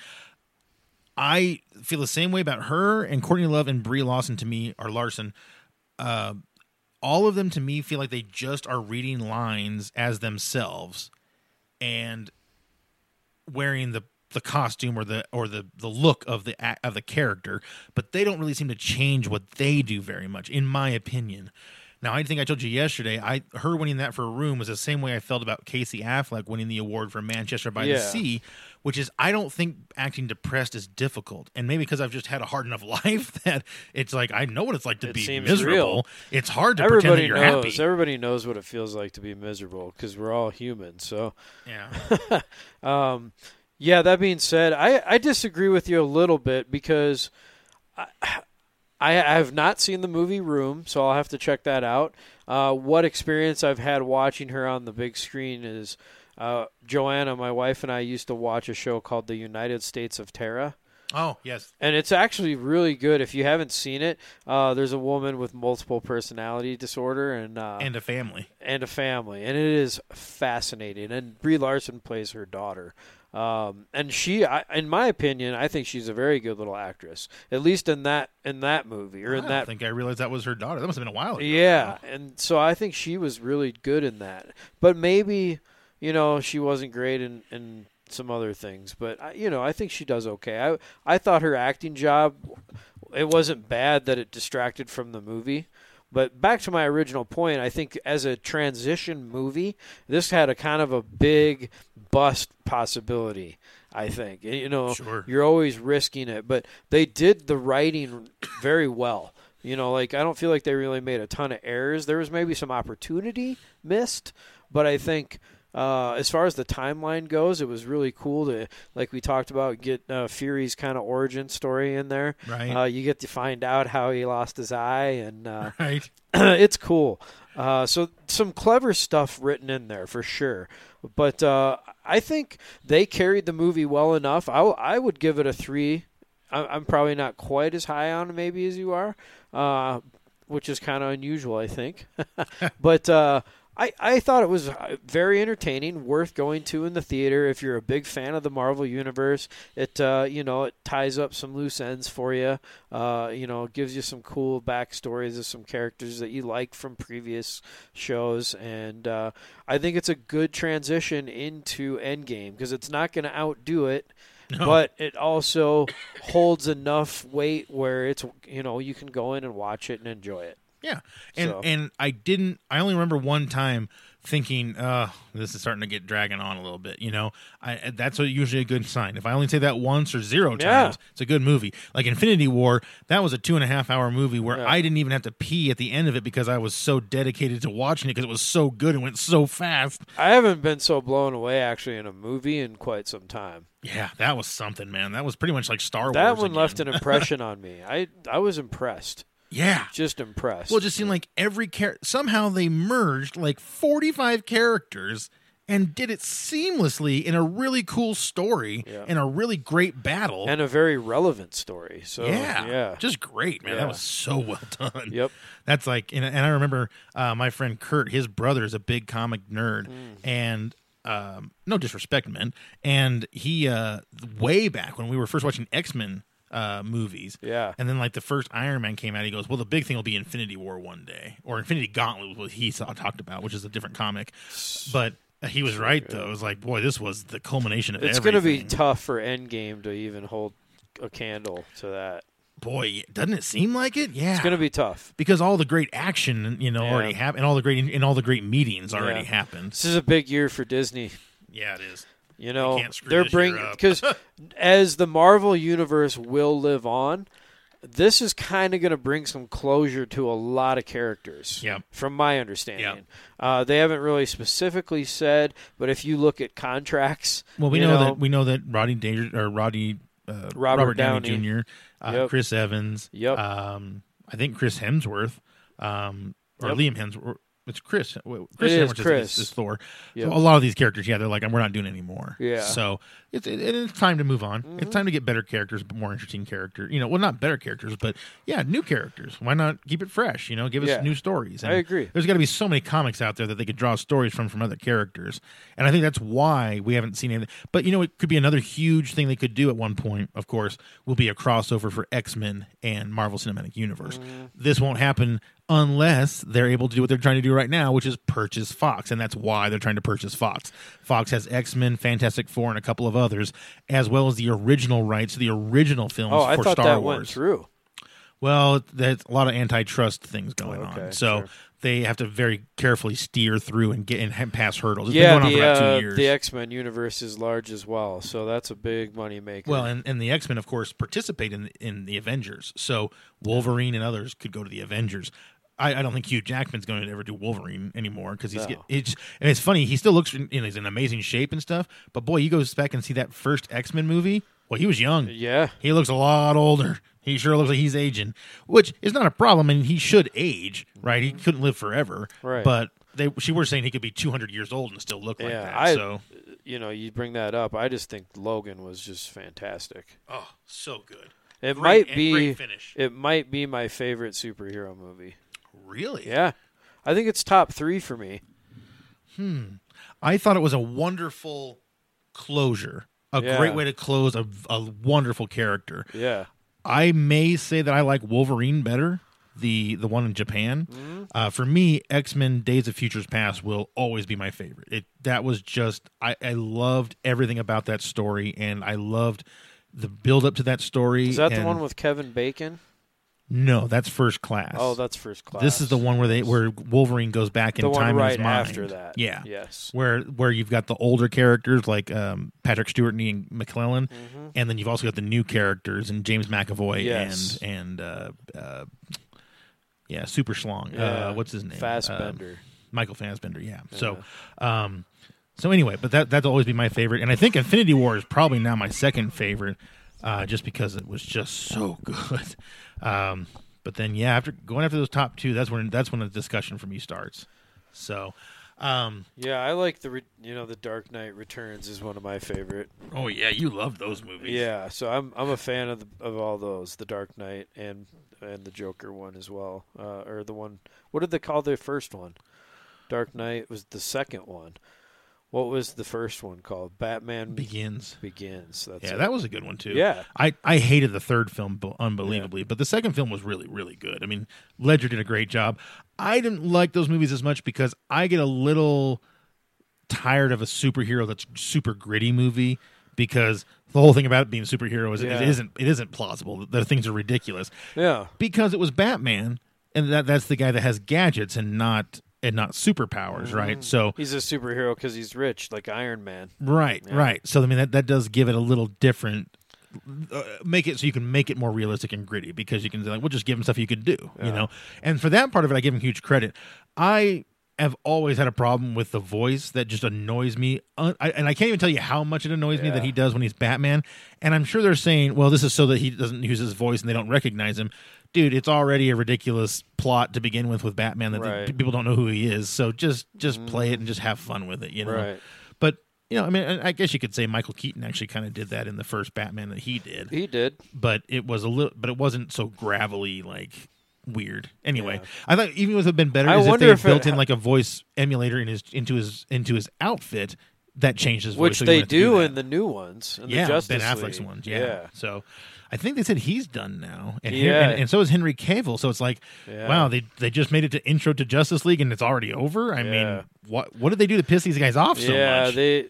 I feel the same way about her and Courtney Love and Brie Lawson. To me, are Larson. Uh, all of them to me feel like they just are reading lines as themselves, and wearing the the costume or the or the the look of the of the character, but they don't really seem to change what they do very much, in my opinion. Now, I think I told you yesterday. I her winning that for a room was the same way I felt about Casey Affleck winning the award for Manchester by the Sea, which is I don't think acting depressed is difficult, and maybe because I've just had a hard enough [LAUGHS] life that it's like I know what it's like to It be miserable. real. It's hard to pretend that Everybody you're knows. happy. Everybody knows what it feels like to be miserable because we're all human. So, yeah, [LAUGHS] um, yeah. That being said, I I disagree with you a little bit because I I have not seen the movie Room, so I'll have to check that out. Uh, what experience I've had watching her on the big screen is uh, Joanna, my wife, and I used to watch a show called The United States of Tara. oh yes, and it's actually really good. If you haven't seen it, uh, there's a woman with multiple personality disorder and uh, and a family. and a family, and it is fascinating. And Brie Larson plays her daughter, um, and she, I, in my opinion, I think she's a very good little actress. At least in that in that movie or I in that think I realized that was her daughter. That must have been a while ago. yeah, and so I think she was really good in that. But maybe, you know, she wasn't great in, in some other things. But I, you know, I think she does okay. I I thought her acting job, it wasn't bad that it distracted from the movie. But back to my original point, I think as a transition movie, this had a kind of a big bust possibility. I think you know Sure. you're always risking it, but they did the writing very well. You know, like I don't feel like they really made a ton of errors. There was maybe some opportunity missed, but I think uh, as far as the timeline goes, it was really cool to, like we talked about, get uh, Fury's kind of origin story in there. Right. Uh, you get to find out how he lost his eye, and uh, [LAUGHS] right. [CLEARS THROAT] it's cool. Uh, so some clever stuff written in there for sure. But uh, I think they carried the movie well enough. I, I would give it a three. I- I'm probably not quite as high on it maybe as you are, uh, which is kind of unusual, I think. [LAUGHS] but uh, I, I thought it was uh, very entertaining, worth going to in the theater if you're a big fan of the Marvel universe. It uh, you know it ties up some loose ends for you. Uh, you know, gives you some cool backstories of some characters that you like from previous shows, and uh, I think it's a good transition into Endgame because it's not going to outdo it. But it also holds enough weight where it's you know you can go in and watch it and enjoy it. Yeah, and So- and I didn't. I only remember one time thinking, uh, this is starting to get dragging on a little bit. You know, I that's usually a good sign. If I only say that once or zero Yeah. times, it's a good movie. Like Infinity War, that was a two and a half hour movie where Yeah. I didn't even have to pee at the end of it because I was so dedicated to watching it because it was so good and went so fast. I haven't been so blown away actually in a movie in quite some time. Yeah, that was something, man. That was pretty much like Star Wars. That one again. left an [LAUGHS] impression on me. I I was impressed. Yeah. Just impressed. Well, it just seemed like every char- somehow they merged like 45 characters and did it seamlessly in a really cool story Yeah. and a really great battle. and a very relevant story. So yeah, yeah. just great, man. Yeah. That was so well done. Yep. That's like, and, and I remember uh, my friend Kurt, his brother is a big comic nerd, Mm. and um, no disrespect, man. And he, uh, way back when we were first watching X Men uh, movies, Yeah. and then like the first Iron Man came out, he goes, "Well, the big thing will be Infinity War one day, or Infinity Gauntlet was what he saw talked about, which is a different comic." But he was right though. It was like, boy, this was the culmination of It's going to be tough for Endgame to even hold a candle to that. boy, doesn't it seem like it? Yeah, It's going to be tough. because all the great action, you know, Yeah. already happened, and all the great and all the great meetings already Yeah. happened. This is a big year for Disney. Yeah, it is. You know, they're bringing because [LAUGHS] as the Marvel universe will live on, this is kind of going to bring some closure to a lot of characters. Yep. From my understanding, uh, they haven't really specifically said, but if you look at contracts, Well, we you know, that we know that Roddy Danger or Roddy uh, Robert Downey, Downey. Jr., uh, Yep. Chris Evans, Yep. um, I think Chris Hemsworth, um, or Yep. Liam Hemsworth. It's Chris. Chris It is Hemsworth Chris. Is, is Thor. Yep. So a lot of these characters, yeah, they're like, we're not doing anymore. Yeah. So it's it, it's time to move on. Mm-hmm. It's time to get better characters, more interesting characters. You know, well, not better characters, but yeah, new characters. Why not keep it fresh? You know, give us Yeah. new stories. I agree. There's got to be so many comics out there that they could draw stories from from other characters, and I think that's why we haven't seen anything. But you know, it could be another huge thing they could do at one point. Of course, will be a crossover for X Men and Marvel Cinematic Universe. Mm-hmm. This won't happen unless they're able to do what they're trying to do right now, which is purchase Fox, and that's why they're trying to purchase Fox. Fox has X Men, Fantastic Four, and a couple of others, as well as the original rights to the original films oh, I for thought Star that Wars. went through. Well, there's a lot of antitrust things going Okay, on, so sure. they have to very carefully steer through and get and pass hurdles. It's yeah, been going on the for about uh, two years. the X Men universe is large as well, so that's a big money maker. well, and, and the X Men, of course, participate in in the Avengers. So Wolverine and others could go to the Avengers. I, I don't think Hugh Jackman's going to ever do Wolverine anymore because he's No. get, it's and it's funny. He still looks in, in he's in amazing shape and stuff. But boy, you go back and see that first X Men movie. Well, he was young. yeah, He looks a lot older. He sure looks like he's aging, which is not a problem. and he should age, right? He couldn't live forever, Right. But they, she were saying he could be 200 years old and still look like that. I, so, you know, you bring that up. I just think Logan was just fantastic. oh, so good. It Great- might be it might be my favorite superhero movie. Really? Yeah, I think it's top three for me. Hmm. I thought it was a wonderful closure, a Yeah. great way to close a, a wonderful character. Yeah, I may say that I like Wolverine better, the the one in Japan. Mm-hmm. Uh, for me, X Men: Days of Futures Past will always be my favorite. It that was just I, I loved everything about that story, and I loved the build up to that story. is that the one with Kevin Bacon? No, that's First Class. Oh, that's first class. This is the one where they where Wolverine goes back in the one time right in his mind. after that. Yeah. Yes. Where where you've got the older characters like um, Patrick Stewart and Ian McKellen, and then you've also got the new characters and James McAvoy Mm-hmm. Yes. and and uh, uh, yeah, Super Schlong. Yeah. Uh, what's his name? Fassbender. Um, Michael Fassbender. Yeah. So, um, so anyway, but that that'll always be my favorite, and I think Infinity War is probably now my second favorite, uh, just because it was just so [LAUGHS] good. Um, but then yeah, after going after those top two, that's when that's when the discussion for me starts. So, um, Yeah, I like the re- you know the Dark Knight Returns is one of my favorite. oh yeah, you love those movies. Yeah, so I'm I'm a fan of the, of all those, the Dark Knight and and the Joker one as well, uh, or the one. What did they call the first one? Dark Knight was the second one. What was the first one called? Batman begins. Begins. That's Yeah, it. that was a good one too. Yeah. I, I hated the third film unbelievably, but the second film was really really good. I mean, Ledger did a great job. I didn't like those movies as much because I get a little tired of a superhero that's super gritty movie because the whole thing about it being a superhero is Yeah. it isn't it isn't plausible. The things are ridiculous yeah. because it was Batman, and that that's the guy that has gadgets and not and not superpowers, Mm-hmm. right? So He's a superhero because he's rich, like Iron Man. Right, right. So I mean that that does give it a little different. Uh, make it so you can make it more realistic and gritty because you can like we'll just give him stuff you could do, you know. And for that part of it, I give him huge credit. I have always had a problem with the voice that just annoys me, Un- I, and I can't even tell you how much it annoys me that he does when he's Batman. And I'm sure they're saying, well, this is so that he doesn't use his voice and they don't recognize him. Dude, it's already a ridiculous plot to begin with with Batman that the- people don't know who he is. So just just play it and just mm. have fun with it, you know. Right. But you know, I mean, I guess you could say Michael Keaton actually kind of did that in the first Batman that he did, He did. but it was a little, but it wasn't so gravelly, like weird. Anyway, I thought even would have been better I is if they if built it- in like a voice emulator in his into his into his outfit that changed his voice, Which so they to do in the new ones. In yeah the Justice Ben Affleck's League. ones, yeah. yeah. So. I think they said he's done now, and, Hen- Yeah. and, and so is Henry Cavill. So it's like, Yeah. wow, they they just made it to intro to Justice League, and it's already over. I Yeah. mean, what what did they do to piss these guys off so yeah, much? they.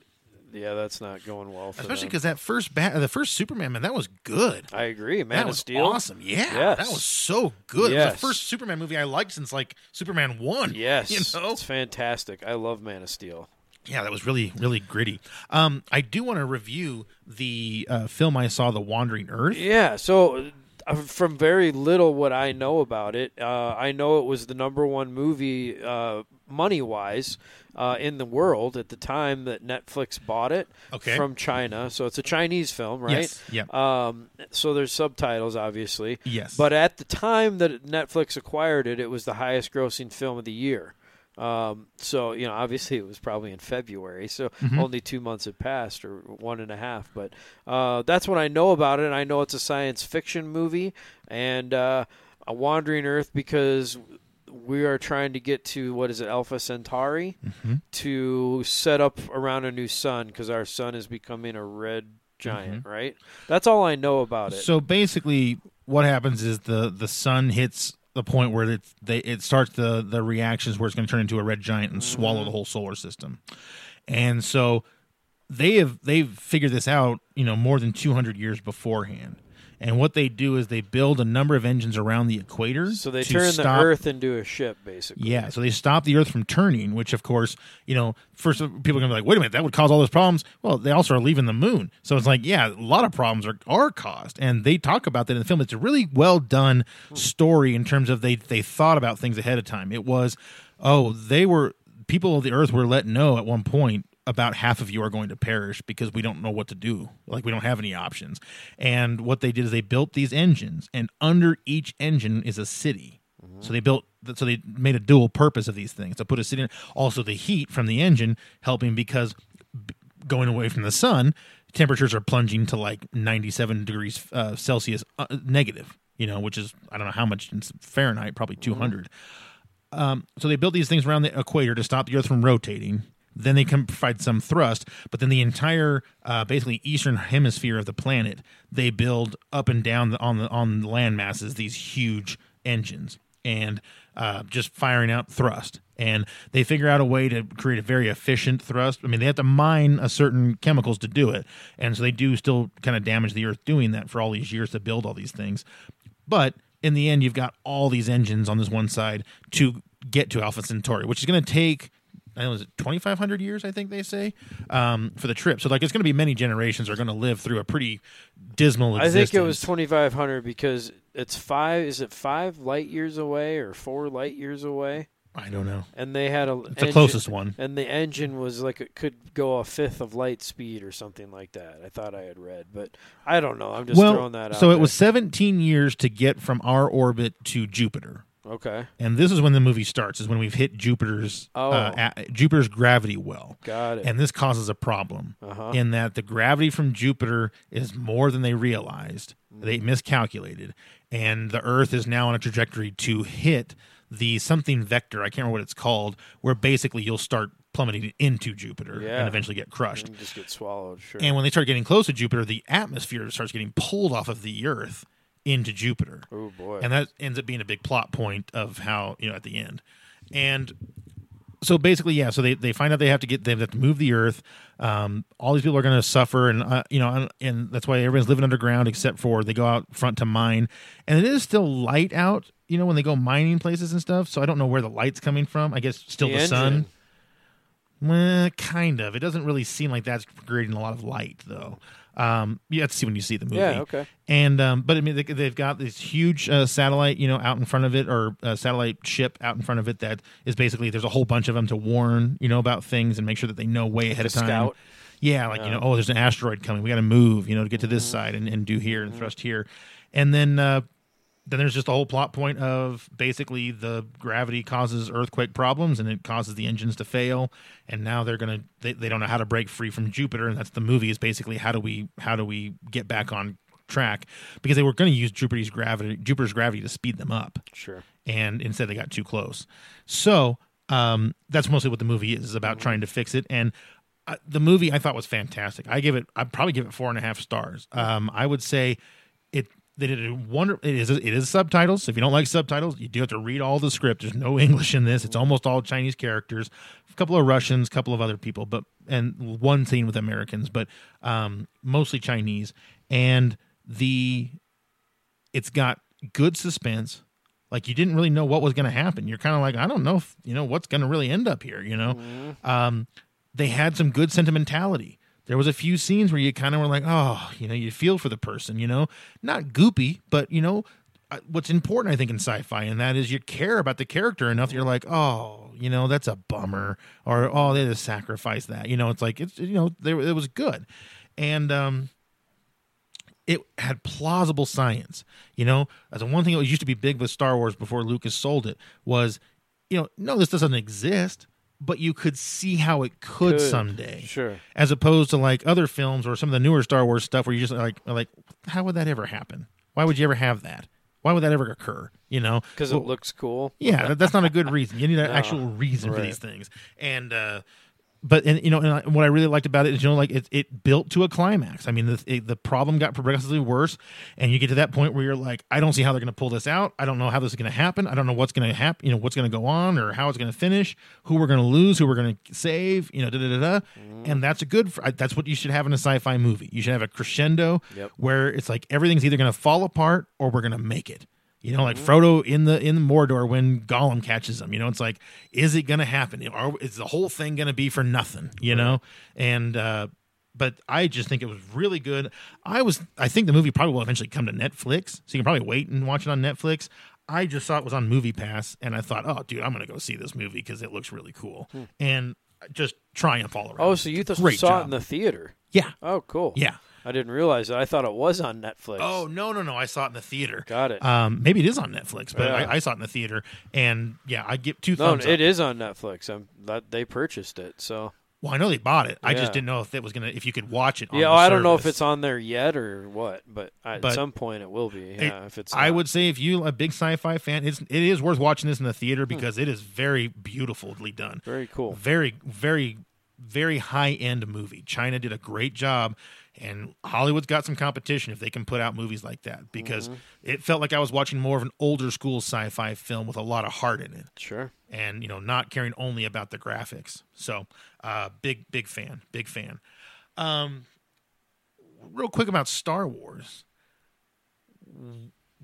Yeah, that's not going well for Especially because that first bat, the first Superman man, that was good. I agree. Man that of was Steel. awesome. Yeah, Yes. that was so good. It was the first Superman movie I liked since like Superman one. Yes, [LAUGHS] you know. it's fantastic. I love Man of Steel. Yeah, that was really really gritty. Um, I do want to review the uh, film I saw, The Wandering Earth. Yeah, so uh, from very little what I know about it, uh, I know it was the number one movie uh, money wise uh, in the world at the time that Netflix bought it Okay. from China. So it's a Chinese film, right? Yes, yep. Um, so there's subtitles, obviously. Yes. But at the time that Netflix acquired it, it was the highest grossing film of the year. Um, so you know, obviously it was probably in February, so Mm-hmm. only two months had passed or one and a half. But uh, that's what I know about it. And I know it's a science fiction movie and uh, a Wandering Earth because we are trying to get to what is it, Alpha Centauri, Mm-hmm. to set up around a new sun because our sun is becoming a red giant. Right. That's all I know about it. Mm-hmm. So basically, what happens is the the sun hits the point where it they it starts the the reactions where it's going to turn into a red giant and swallow the whole solar system, and so they have they've figured this out you know more than 200 years beforehand and what they do is they build a number of engines around the equator so they to turn stop, the Earth into a ship, basically. yeah, so they stop the Earth from turning, which, of course, you know, first people are going to be like, wait a minute, that would cause all those problems. Well, they also are leaving the moon. So it's like, yeah, a lot of problems are, are caused. And they talk about that in the film. It's a really well done story in terms of they, they thought about things ahead of time. It was, oh, they were, people of the Earth were let know at one point about half of you are going to perish because we don't know what to do. Like we don't have any options. And what they did is they built these engines, and under each engine is a city. So they built, so they made a dual purpose of these things to put a city in. Also, the heat from the engine helping because going away from the sun, temperatures are plunging to like 97 degrees uh, Celsius uh, negative. You know, which is I don't know how much in Fahrenheit, probably 200 Um, so they built these things around the equator to stop the Earth from rotating. Then they can provide some thrust, but then the entire, uh, basically eastern hemisphere of the planet, they build up and down the, on the on the land masses these huge engines and uh, just firing out thrust. And they figure out a way to create a very efficient thrust. I mean, they have to mine a certain chemicals to do it, and so they do still kind of damage the Earth doing that for all these years to build all these things. But in the end, you've got all these engines on this one side to get to Alpha Centauri, which is going to take. I don't know, is 2,500 years? I think they say um, for the trip. So, like, it's going to be many generations are going to live through a pretty dismal. I think it was 2,500 because it's five. Is it five light years away or four light years away? I don't know. And they had a. It's the closest one. And the engine was like it could go a fifth of light speed or something like that. I thought I had read, but I don't know. I'm just well, throwing that out. so it there. was 17 years to get from our orbit to Jupiter. Okay. And this is when the movie starts. Is when we've hit Jupiter's Oh. uh, a- Jupiter's gravity well. Got it. And this causes a problem Uh-huh. in that the gravity from Jupiter is more than they realized. They Mm. miscalculated, and the Earth is now on a trajectory to hit the something vector. I can't remember what it's called, where basically you'll start plummeting into Jupiter Yeah. and eventually get crushed. And just get swallowed. Sure. And when they start getting close to Jupiter, the atmosphere starts getting pulled off of the Earth into Jupiter. oh boy. And that ends up being a big plot point of how, you know, at the end. And so basically, yeah, so they, they find out they have to get, they have to move the Earth. Um, all these people are going to suffer. And, uh, you know, and, and that's why everyone's living underground except for they go out front to mine. And it is still light out You know, when they go mining places and stuff. So I don't know where the light's coming from. I guess still the, The sun. Well, kind of. It doesn't really seem like that's creating a lot of light, though. Um, you have to see when you see the movie. Yeah, okay. And um, but I mean, they, they've got this huge uh, satellite, you know, out in front of it, or uh, satellite ship out in front of it that is basically there's a whole bunch of them to warn, you know, about things and make sure that they know way ahead of time. scout. Yeah, like you know, oh, there's an asteroid coming. We got to move, you know, to get to Mm-hmm. this side and, and do here and thrust here, and then uh, then there's just a whole plot point of basically the gravity causes earthquake problems and it causes the engines to fail, and now they're gonna they, they don't know how to break free from Jupiter, and that's the movie is basically how do we how do we get back on track because they were going to use Jupiter's gravity Jupiter's gravity to speed them up Sure. and instead they got too close. So um, that's mostly what the movie is, is about trying to fix it. And uh, the movie I thought was fantastic. I give it, I'd probably give it four and a half stars. Um, I would say. They did a wonder. It is. It is subtitles. If you don't like subtitles, you do have to read all the script. There's no [LAUGHS] English in this. It's almost all Chinese characters. A couple of Russians, a couple of other people, but and one scene with Americans, but um, mostly Chinese. And the it's got good suspense. Like you didn't really know what was going to happen. You're kind of like, I don't know, if, you know, what's going to really end up here. You know, um, they had some good sentimentality. There was a few scenes where you kind of were like, oh, you know, you feel for the person. You know, not goopy, but you know, uh, what's important, I think, in sci-fi, and that is you care about the character enough. That you're like, oh, you know, that's a bummer, or oh, they had to sacrifice that. You know, it's like it's you know, they, it was good, and um, it had plausible science. You know, as a one thing that used to be big with Star Wars before Lucas sold it was, you know, no, this doesn't exist, but you could see how it could, Could, someday. sure. As opposed to like other films or some of the newer Star Wars stuff where you just like like, how would that ever happen? Why would you ever have that? Why would that ever occur? You know, Because Well, it looks cool. yeah, that's not a good reason. You need an [LAUGHS] No, actual reason for these things. And uh but and you know, and I- what I really liked about it is you know, like it, it built to a climax. I mean, the it, the problem got progressively worse, and you get to that point where you're like, I don't see how they're going to pull this out. I don't know how this is going to happen. I don't know what's going to happen. You know, what's going to go on or how it's going to finish. Who we're going to lose. Who we're going to save. You know, da da da da. Mm-hmm. And that's a good. That's what you should have in a sci-fi movie. You should have a crescendo Yep. where it's like everything's either going to fall apart or we're going to make it. You know, like Frodo in the in Mordor when Gollum catches him. You know, it's like, is it going to happen? Are, is the whole thing going to be for nothing? You know, and uh, but I just think it was really good. I was, I think the movie probably will eventually come to Netflix, so you can probably wait and watch it on Netflix. I just saw it was on Movie Pass, and I thought, oh, dude, I'm going to go see this movie because it looks really cool, and just triumph all around. Oh, so you saw job. it in the theater? yeah, Oh, cool. yeah. I didn't realize that. I thought it was on Netflix. Oh no, no, no! I saw it in the theater. Got it. Um, maybe it is on Netflix, but Yeah. I, I saw it in the theater, and yeah, I get two no, thumbs it up. is on Netflix. I'm that they purchased it. So Well, I know they bought it. I Yeah. just didn't know if it was gonna if you could watch it. On yeah, the I don't know if service. it's on there yet or what, but, I, But at some point it will be. Yeah, if it's. I not. would say if you a big sci-fi fan, it's it is worth watching this in the Hmm. theater because it is very beautifully done. Very cool. Very, very, very high end movie. China did a great job, and Hollywood's got some competition if they can put out movies like that because Mm-hmm. it felt like I was watching more of an older school sci-fi film with a lot of heart in it. Sure. and you know not caring only about the graphics so uh big big fan big fan um real quick about star wars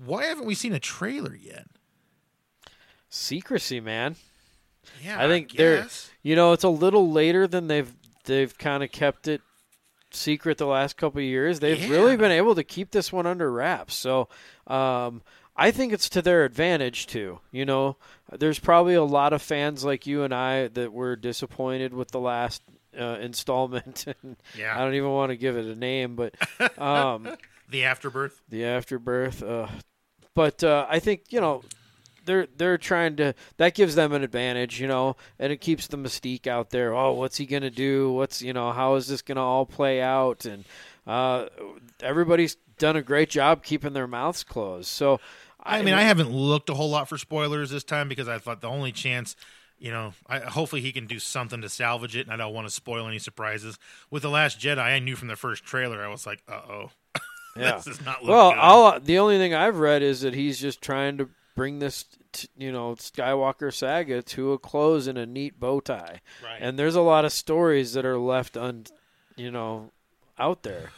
why haven't we seen a trailer yet Secrecy, man. yeah I think they're. You know, it's a little later than they've they've kind of kept it secret the last couple of years. They've really been able to keep this one under wraps. So, um, I think it's to their advantage too. You know, there's probably a lot of fans like you and I that were disappointed with the last uh, installment. [LAUGHS] And Yeah. I don't even want to give it a name, but um, [LAUGHS] the afterbirth the afterbirth. Uh, but uh, I think you know they're they're trying to that gives them an advantage, you know, and it keeps the mystique out there. Oh, what's he gonna do? What's you know how is this gonna all play out? And uh, everybody's done a great job keeping their mouths closed. So i mean i haven't looked a whole lot for spoilers this time because i thought the only chance you know I, hopefully he can do something to salvage it and i don't want to spoil any surprises with the last jedi i knew from the first trailer i was like uh-oh [LAUGHS] Yeah. this does not Well, the only thing I've read is that he's just trying to bring this, t- you know, Skywalker saga to a close in a neat bow tie. Right. And there's a lot of stories that are left un, you know, out there.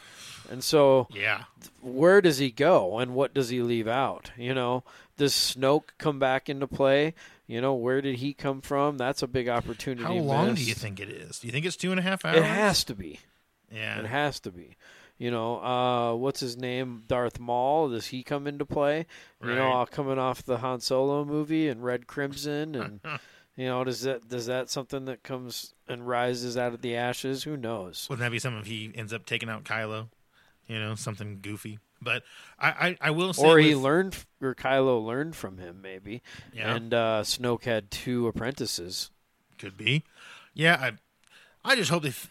And so Yeah. where does he go and what does he leave out? You know, does Snoke come back into play? You know, where did he come from? That's a big opportunity. How long do you think it is? Do you think it's two and a half hours? It has to be. Yeah. It has to be. You know, uh, what's his name? Darth Maul. Does he come into play? You know, Right. uh, coming off the Han Solo movie and Red Crimson, and [LAUGHS] you know, does that does that something that comes and rises out of the ashes? Who knows? Wouldn't that be something if he ends up taking out Kylo? You know, something goofy. But I, I, I will say, Or he with- learned, or Kylo learned from him, maybe. Yeah. And uh, Snoke had two apprentices. could be. Yeah, I, I just hope they f-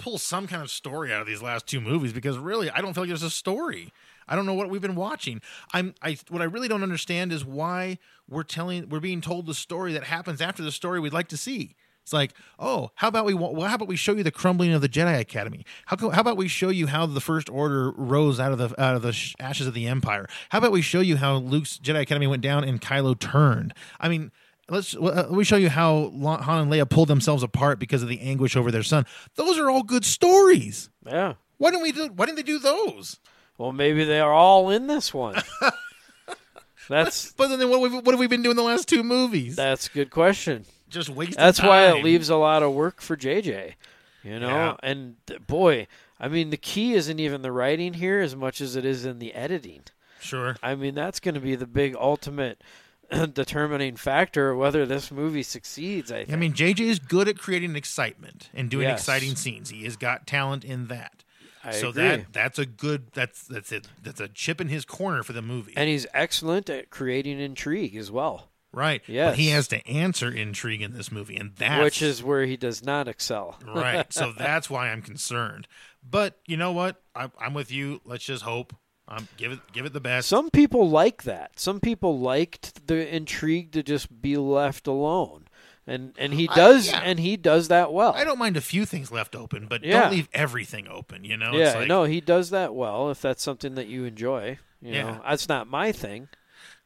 pull some kind of story out of these last two movies because really, I don't feel like there's a story. I don't know what we've been watching. I'm, I, what I really don't understand is why we're telling, we're being told the story that happens after the story we'd like to see. It's like, oh, how about we well, how about we show you the crumbling of the Jedi Academy? How how about we show you how the First Order rose out of the out of the sh- ashes of the Empire? How about we show you how Luke's Jedi Academy went down and Kylo turned? I mean, let's let me show you how Han and Leia pulled themselves apart because of the anguish over their son. Those are all good stories. Yeah. Why didn't we do? Why didn't they do those? Well, maybe they are all in this one. [LAUGHS] that's But then what, have- what have we been doing the last two movies? that's a good question. Just wasting. That's why it leaves a lot of work for JJ. You know, Yeah. and boy, I mean, the key isn't even the writing here as much as it is in the editing. Sure. I mean, that's going to be the big ultimate [CLEARS THROAT] determining factor of whether this movie succeeds. I think. I mean, JJ is good at creating excitement and doing Yes. exciting scenes. He has got talent in that. I so agree. that that's a good that's that's it that's a chip in his corner for the movie. and he's excellent at creating intrigue as well, right. Yeah. But he has to answer intrigue in this movie and that which is where he does not excel. [LAUGHS] right. So that's why I'm concerned. But you know what? I, I'm with you. Let's just hope. Um, give it give it the best. Some people like that. Some people liked the intrigue to just be left alone, and and he I- does, yeah. and he does that well. I don't mind a few things left open, but Yeah. don't leave everything open. You know? yeah, It's like, no, he does that well. If that's something that you enjoy, you Yeah. know, that's not my thing.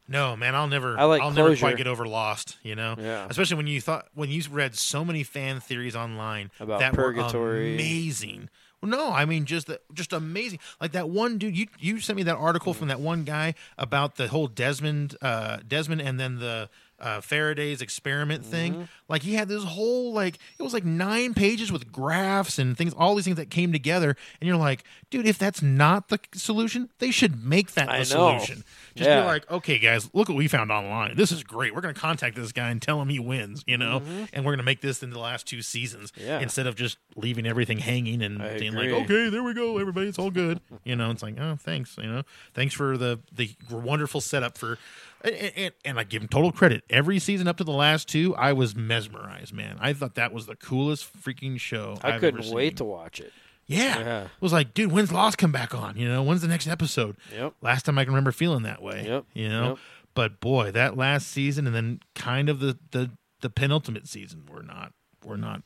No, man, I'll never. I like I'll never closure. quite get over Lost. You know, Yeah. Especially when you thought when you read so many fan theories online About that purgatory. were amazing. No, I mean just the, just amazing. Like that one dude. You you sent me that article from that one guy about the whole Desmond uh, Desmond and then the uh, Faraday's experiment thing. Mm-hmm. Like he had this whole like it was like nine pages with graphs and things, all these things that came together, and you're like, dude, if that's not the solution, they should make that the I know. solution. Just Yeah. be like, okay, guys, look what we found online. This is great. We're going to contact this guy and tell him he wins, you know, and we're going to make this in the last two seasons Mm-hmm. Yeah. instead of just leaving everything hanging and I being agree. like, okay, there we go, everybody, it's all good. You know, it's like, oh, thanks, you know, thanks for the the wonderful setup for. And, and, and I give him total credit. Every season up to the last two, I was mesmerized, man. I thought that was the coolest freaking show. I I've couldn't wait to watch it. Yeah. Yeah. It was like, dude, when's Lost come back on? You know, when's the next episode? Yep. Last time I can remember feeling that way. Yep. You know? Yep. But boy, that last season and then kind of the, the, the penultimate season were not were not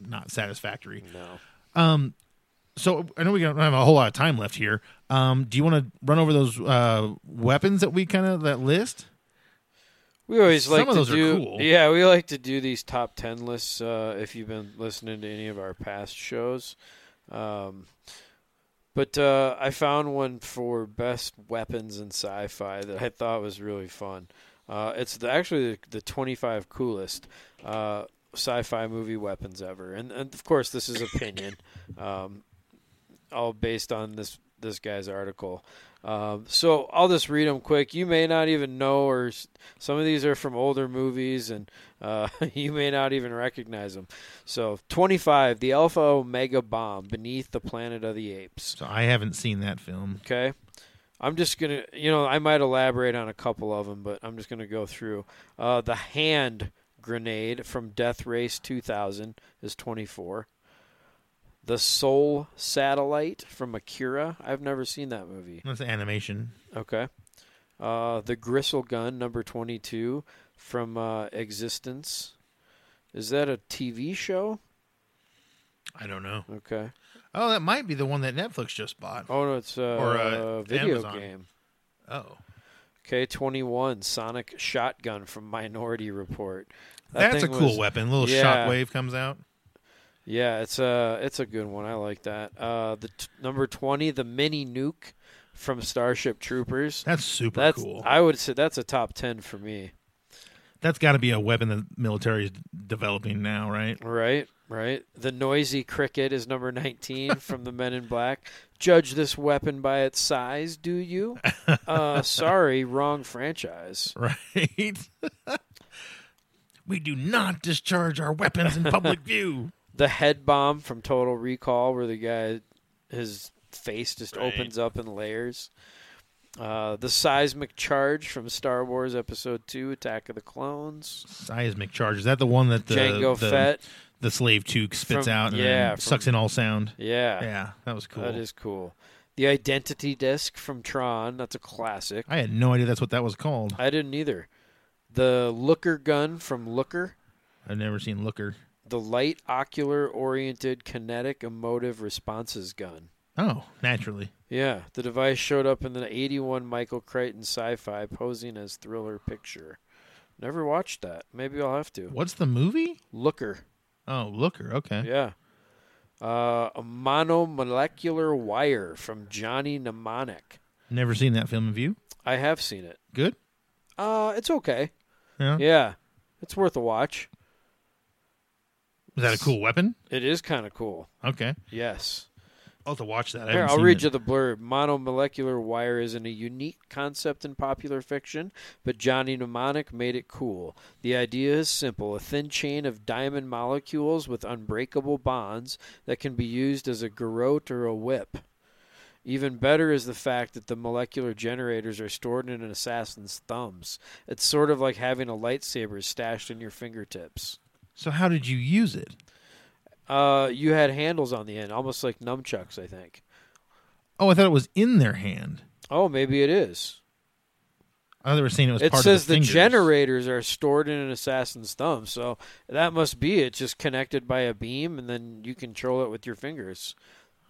not satisfactory. No. Um, So I know we don't have a whole lot of time left here. Um, do you want to run over those uh, weapons that we kind of that list? We always Some like of to those are do, cool. yeah, we like to do these top ten lists. Uh, if you've been listening to any of our past shows, um, but uh, I found one for best weapons in sci-fi that I thought was really fun. Uh, it's the, actually the, the 25 coolest uh, sci-fi movie weapons ever, and, and of course this is opinion, um, all based on this this guy's article. Um, so I'll just read them quick. You may not even know, or some of these are from older movies, and uh, [LAUGHS] you may not even recognize them. So 25, the Alpha Omega bomb beneath the planet of the apes. So I haven't seen that film. Okay. I'm just gonna, you know, I might elaborate on a couple of them, but I'm just gonna go through. Uh, the hand grenade from Death Race 2000 is 24. The Soul satellite from Akira. I've never seen that movie. That's animation. Okay. Uh, the Gristle gun number 22 from uh, eXistenZ. Is that a TV show? I don't know. Okay. Oh, that might be the one that Netflix just bought. Oh no, it's uh, Or, uh, a video Amazon. game. Oh. Okay, 21 Sonic shotgun from Minority Report. That That's a cool was- weapon. A little Yeah. shockwave comes out. Yeah, it's a it's a good one. I like that. Uh, the t- number twenty, the mini nuke from Starship Troopers. That's super That's cool. I would say that's a top ten for me. That's got to be a weapon the military is developing now, right? Right, right. The noisy cricket is number nineteen [LAUGHS] from the Men in Black. Judge this weapon by its size, do you? Uh, [LAUGHS] sorry, wrong franchise. Right. [LAUGHS] we do not discharge our weapons in public view. The head bomb from Total Recall, where the guy his face just Right. opens up in layers. Uh, the seismic charge from Star Wars Episode Two: Attack of the Clones. Seismic charge. Is that the one that the Jango the, Fett. the slave toque spits From- out and yeah, then from- sucks in all sound? Yeah, Yeah, that was cool. that is cool. The identity disc from Tron. That's a classic. I had no idea that's what that was called. I didn't either. The Looker gun from Looker. I've never seen Looker. The light ocular oriented kinetic emotive responses gun. Oh, naturally. Yeah, the device showed up in the 81 Michael Crichton sci-fi posing as thriller picture. Never watched that. Maybe I'll have to. What's the movie? Looker. Oh, Looker. Okay. Yeah. Uh, a monomolecular wire from Johnny Mnemonic. Never seen that film. Have you? I have seen it. Good. Uh, it's okay. Yeah. Yeah. It's worth a watch. Is that a cool weapon? It is kind of cool. Okay. Yes. I'll have to watch that. I Here, I'll read it. you the blurb. Monomolecular wire isn't a unique concept in popular fiction, but Johnny Mnemonic made it cool. The idea is simple a thin chain of diamond molecules with unbreakable bonds that can be used as a garrote or a whip. Even better is the fact that the molecular generators are stored in an assassin's thumbs. It's sort of like having a lightsaber stashed in your fingertips. So how did you use it? Uh, you had handles on the end, almost like nunchucks, I think. Oh, I thought it was in their hand. Oh, maybe it is. I thought they were saying it was it part says of the, the, generators are stored in an assassin's thumb, so that must be it. Just connected by a beam, and then you control it with your fingers.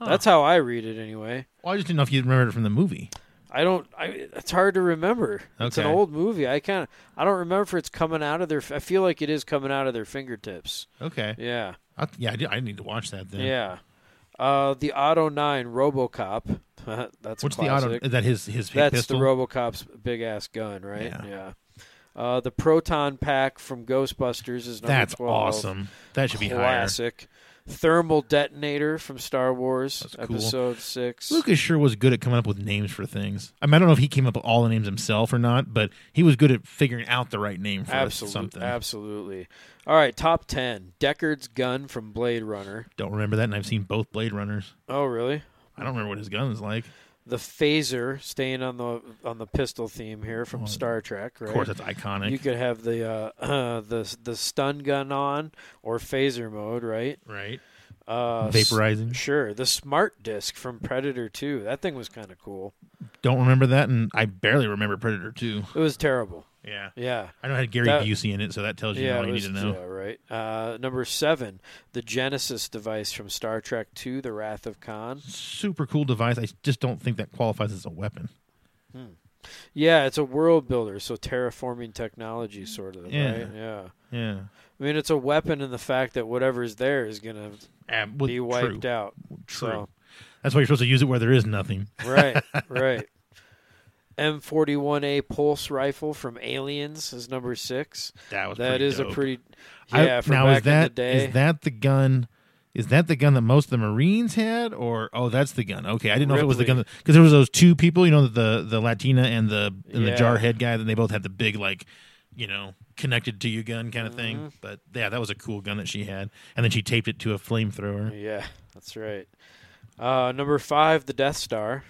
That's how I read it, anyway. Well, I just didn't know if you remembered it from the movie. I don't. I, it's hard to remember. It's an old movie. I kind of. I don't remember if it's coming out of their. I feel like it is coming out of their fingertips. Okay. Yeah. I, yeah, I, did, I need to watch that then. Yeah. Uh, the Auto Nine RoboCop. [LAUGHS] That's a What's the auto? Is that his his That's pistol? the RoboCop's big ass gun, right? Yeah. Uh, the proton pack from Ghostbusters is number That's 12. awesome. That should be higher. Classic. Thermal detonator from Star Wars, cool. episode six. Lucas sure was good at coming up with names for things. I mean, I don't know if he came up with all the names himself or not, but he was good at figuring out the right name for absolutely, something. absolutely. All right, top ten. Deckard's gun from Blade Runner. Don't remember that, and I've seen both Blade Runners. Oh, really? I don't remember what his gun is like. The phaser, staying on the on the pistol theme here from Star Trek. Right? Of course, it's iconic. You could have the uh, [CLEARS THROAT] the the stun gun on or phaser mode, right? right? Uh, s- Vaporizing. Sure. The smart disc from Predator 2. That thing was kind of cool. Don't remember that, and I barely remember Predator 2. It was terrible. Yeah. Yeah. I know it had Gary That- Busey in it, so that tells you yeah, all you was, need to know. yeah, right. Uh, number seven, the Genesis device from Star Trek II, The Wrath of Khan. Super cool device. I just don't think that qualifies as a weapon. Yeah, it's a world builder, so terraforming technology, sort of. Yeah. Right? Yeah. Yeah. I mean, it's a weapon in the fact that whatever's there is going to Ab- well, be wiped true. out. True. So, That's why you're supposed to use it where there is nothing. right, [LAUGHS] right. M41A pulse rifle from Aliens is number six. That was That pretty is dope. a pretty I- yeah. now back is that in the day, is that the gun? Is that the gun that most of the Marines had, or oh, that's the gun? Okay, I didn't know if it was the gun because there was those two people, you know, the the Latina and the and the Yeah. jarhead guy. That they both had the big like, you know, connected to you gun kind of Mm-hmm. thing. But yeah, that was a cool gun that she had, and then she taped it to a flamethrower. yeah, that's right. Uh, number five, the Death Star,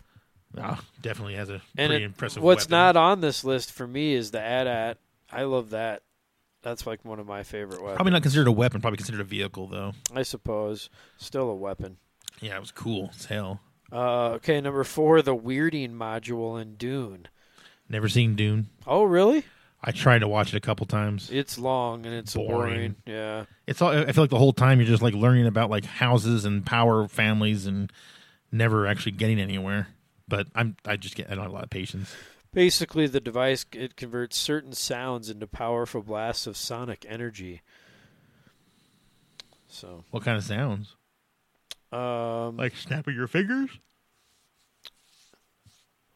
Oh, definitely has a and pretty it- impressive. what's weapon. not on this list for me is the AT-AT. I love that. That's like one of my favorite weapons. probably not considered a weapon, probably considered a vehicle though. I suppose. Still a weapon. Yeah, it was cool as hell. Uh, okay, number four, the weirding module in Dune. Never seen Dune. Oh, really? I tried to watch it a couple times. It's long and it's boring. Boring. Yeah. It's all. I feel like the whole time you're just like learning about like houses and power families and never actually getting anywhere. But I'm. I just get. I don't have a lot of patience. Basically, the device it converts certain sounds into powerful blasts of sonic energy. So, What kind of sounds? um, Like snapping your fingers?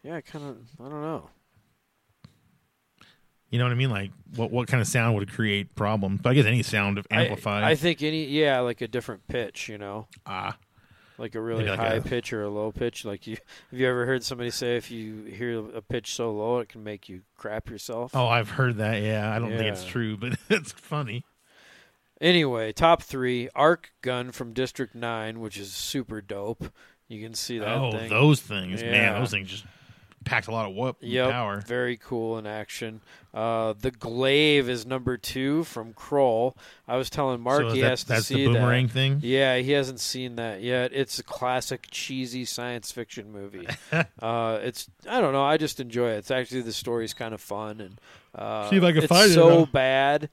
yeah, kind of. I don't know. You know what I mean? Like what what kind of sound would create problems? But I guess any sound of I- amplified. I, think any yeah, like a different pitch. You know, ah, like a really like high a- pitch or a low pitch. Like you, [LAUGHS] have you ever heard somebody say if you hear a pitch so low it can make you crap yourself? oh, I've heard that. Yeah, I don't think it's true, but [LAUGHS] it's funny. Anyway, top three: Arc gun from District Nine, which is super dope. You can see that. oh, thing. those things, man, those things just packed a lot of whoop Yep, power. very cool in action. Uh, the Glaive is number two from Krull. I was telling Mark So he that- has to that's the see boomerang that. thing? Yeah, he hasn't seen that yet. It's a classic cheesy science fiction movie. [LAUGHS] uh, it's I don't know. I just enjoy it. It's actually the story's kind of fun and uh, See if I can it's find it, so bad.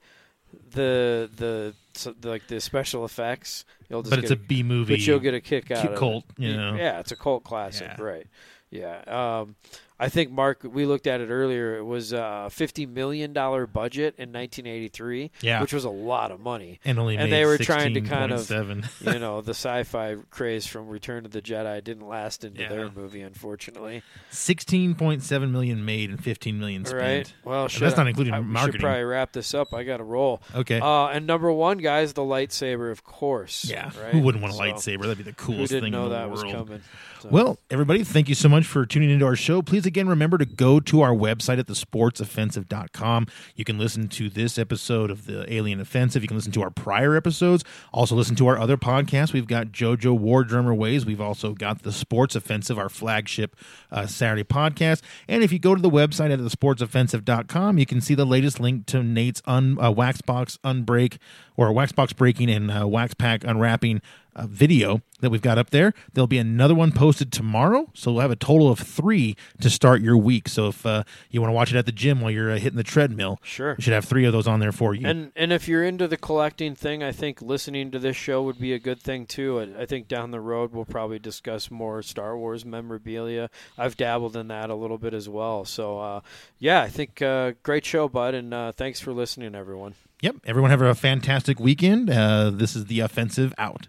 The the so, like the special effects. You'll just But it's get a B movie. but you'll get a kick out of cult, it. you know. Yeah, it's a cult classic, Yeah. right? Yeah. Um, I think Mark, we looked at it earlier. It was a fifty million dollar budget in 1983, Yeah. which was a lot of money. and only and made they were trying to kind of, 16.7. you know, the sci-fi craze from Return of the Jedi didn't last into Yeah. their movie, unfortunately. Sixteen point seven million made and fifteen million spent. Right? Well, should that's not including I, marketing. Should probably wrap this up. I got to roll. Okay. Uh, and number one, guys, the lightsaber, of course. yeah, Right? who wouldn't want a So, lightsaber? That'd be the Who coolest didn't thing know in the that world. was coming? So- Well, everybody, thank you so much for tuning into our show. Please again remember to go to our website at thesportsoffensive.com. You can listen to this episode of the Alien Offensive. You can listen to our prior episodes. Also listen to our other podcasts. We've got JoJo War Drummer Ways. We've also got the Sports Offensive, our flagship uh, Saturday podcast. And if you go to the website at thesportsoffensive.com, you can see the latest link to Nate's un, uh, Waxbox Unbreak or a Waxbox Breaking and uh, Wax Pack Unwrapping uh, video that we've got up there. There'll be another one posted tomorrow, so we'll have a total of three to start your week. So if uh, you want to watch it at the gym while you're uh, hitting the treadmill, Sure. we should have three of those on there for you. And and if you're into the collecting thing, I think listening to this show would be a good thing too. I, I think down the road we'll probably discuss more Star Wars memorabilia. I've dabbled in that a little bit as well. So uh, yeah, I think uh, great show, bud, and uh, thanks for listening, everyone. Yep, everyone have a fantastic weekend. Uh, this is the offensive out.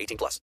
18 plus.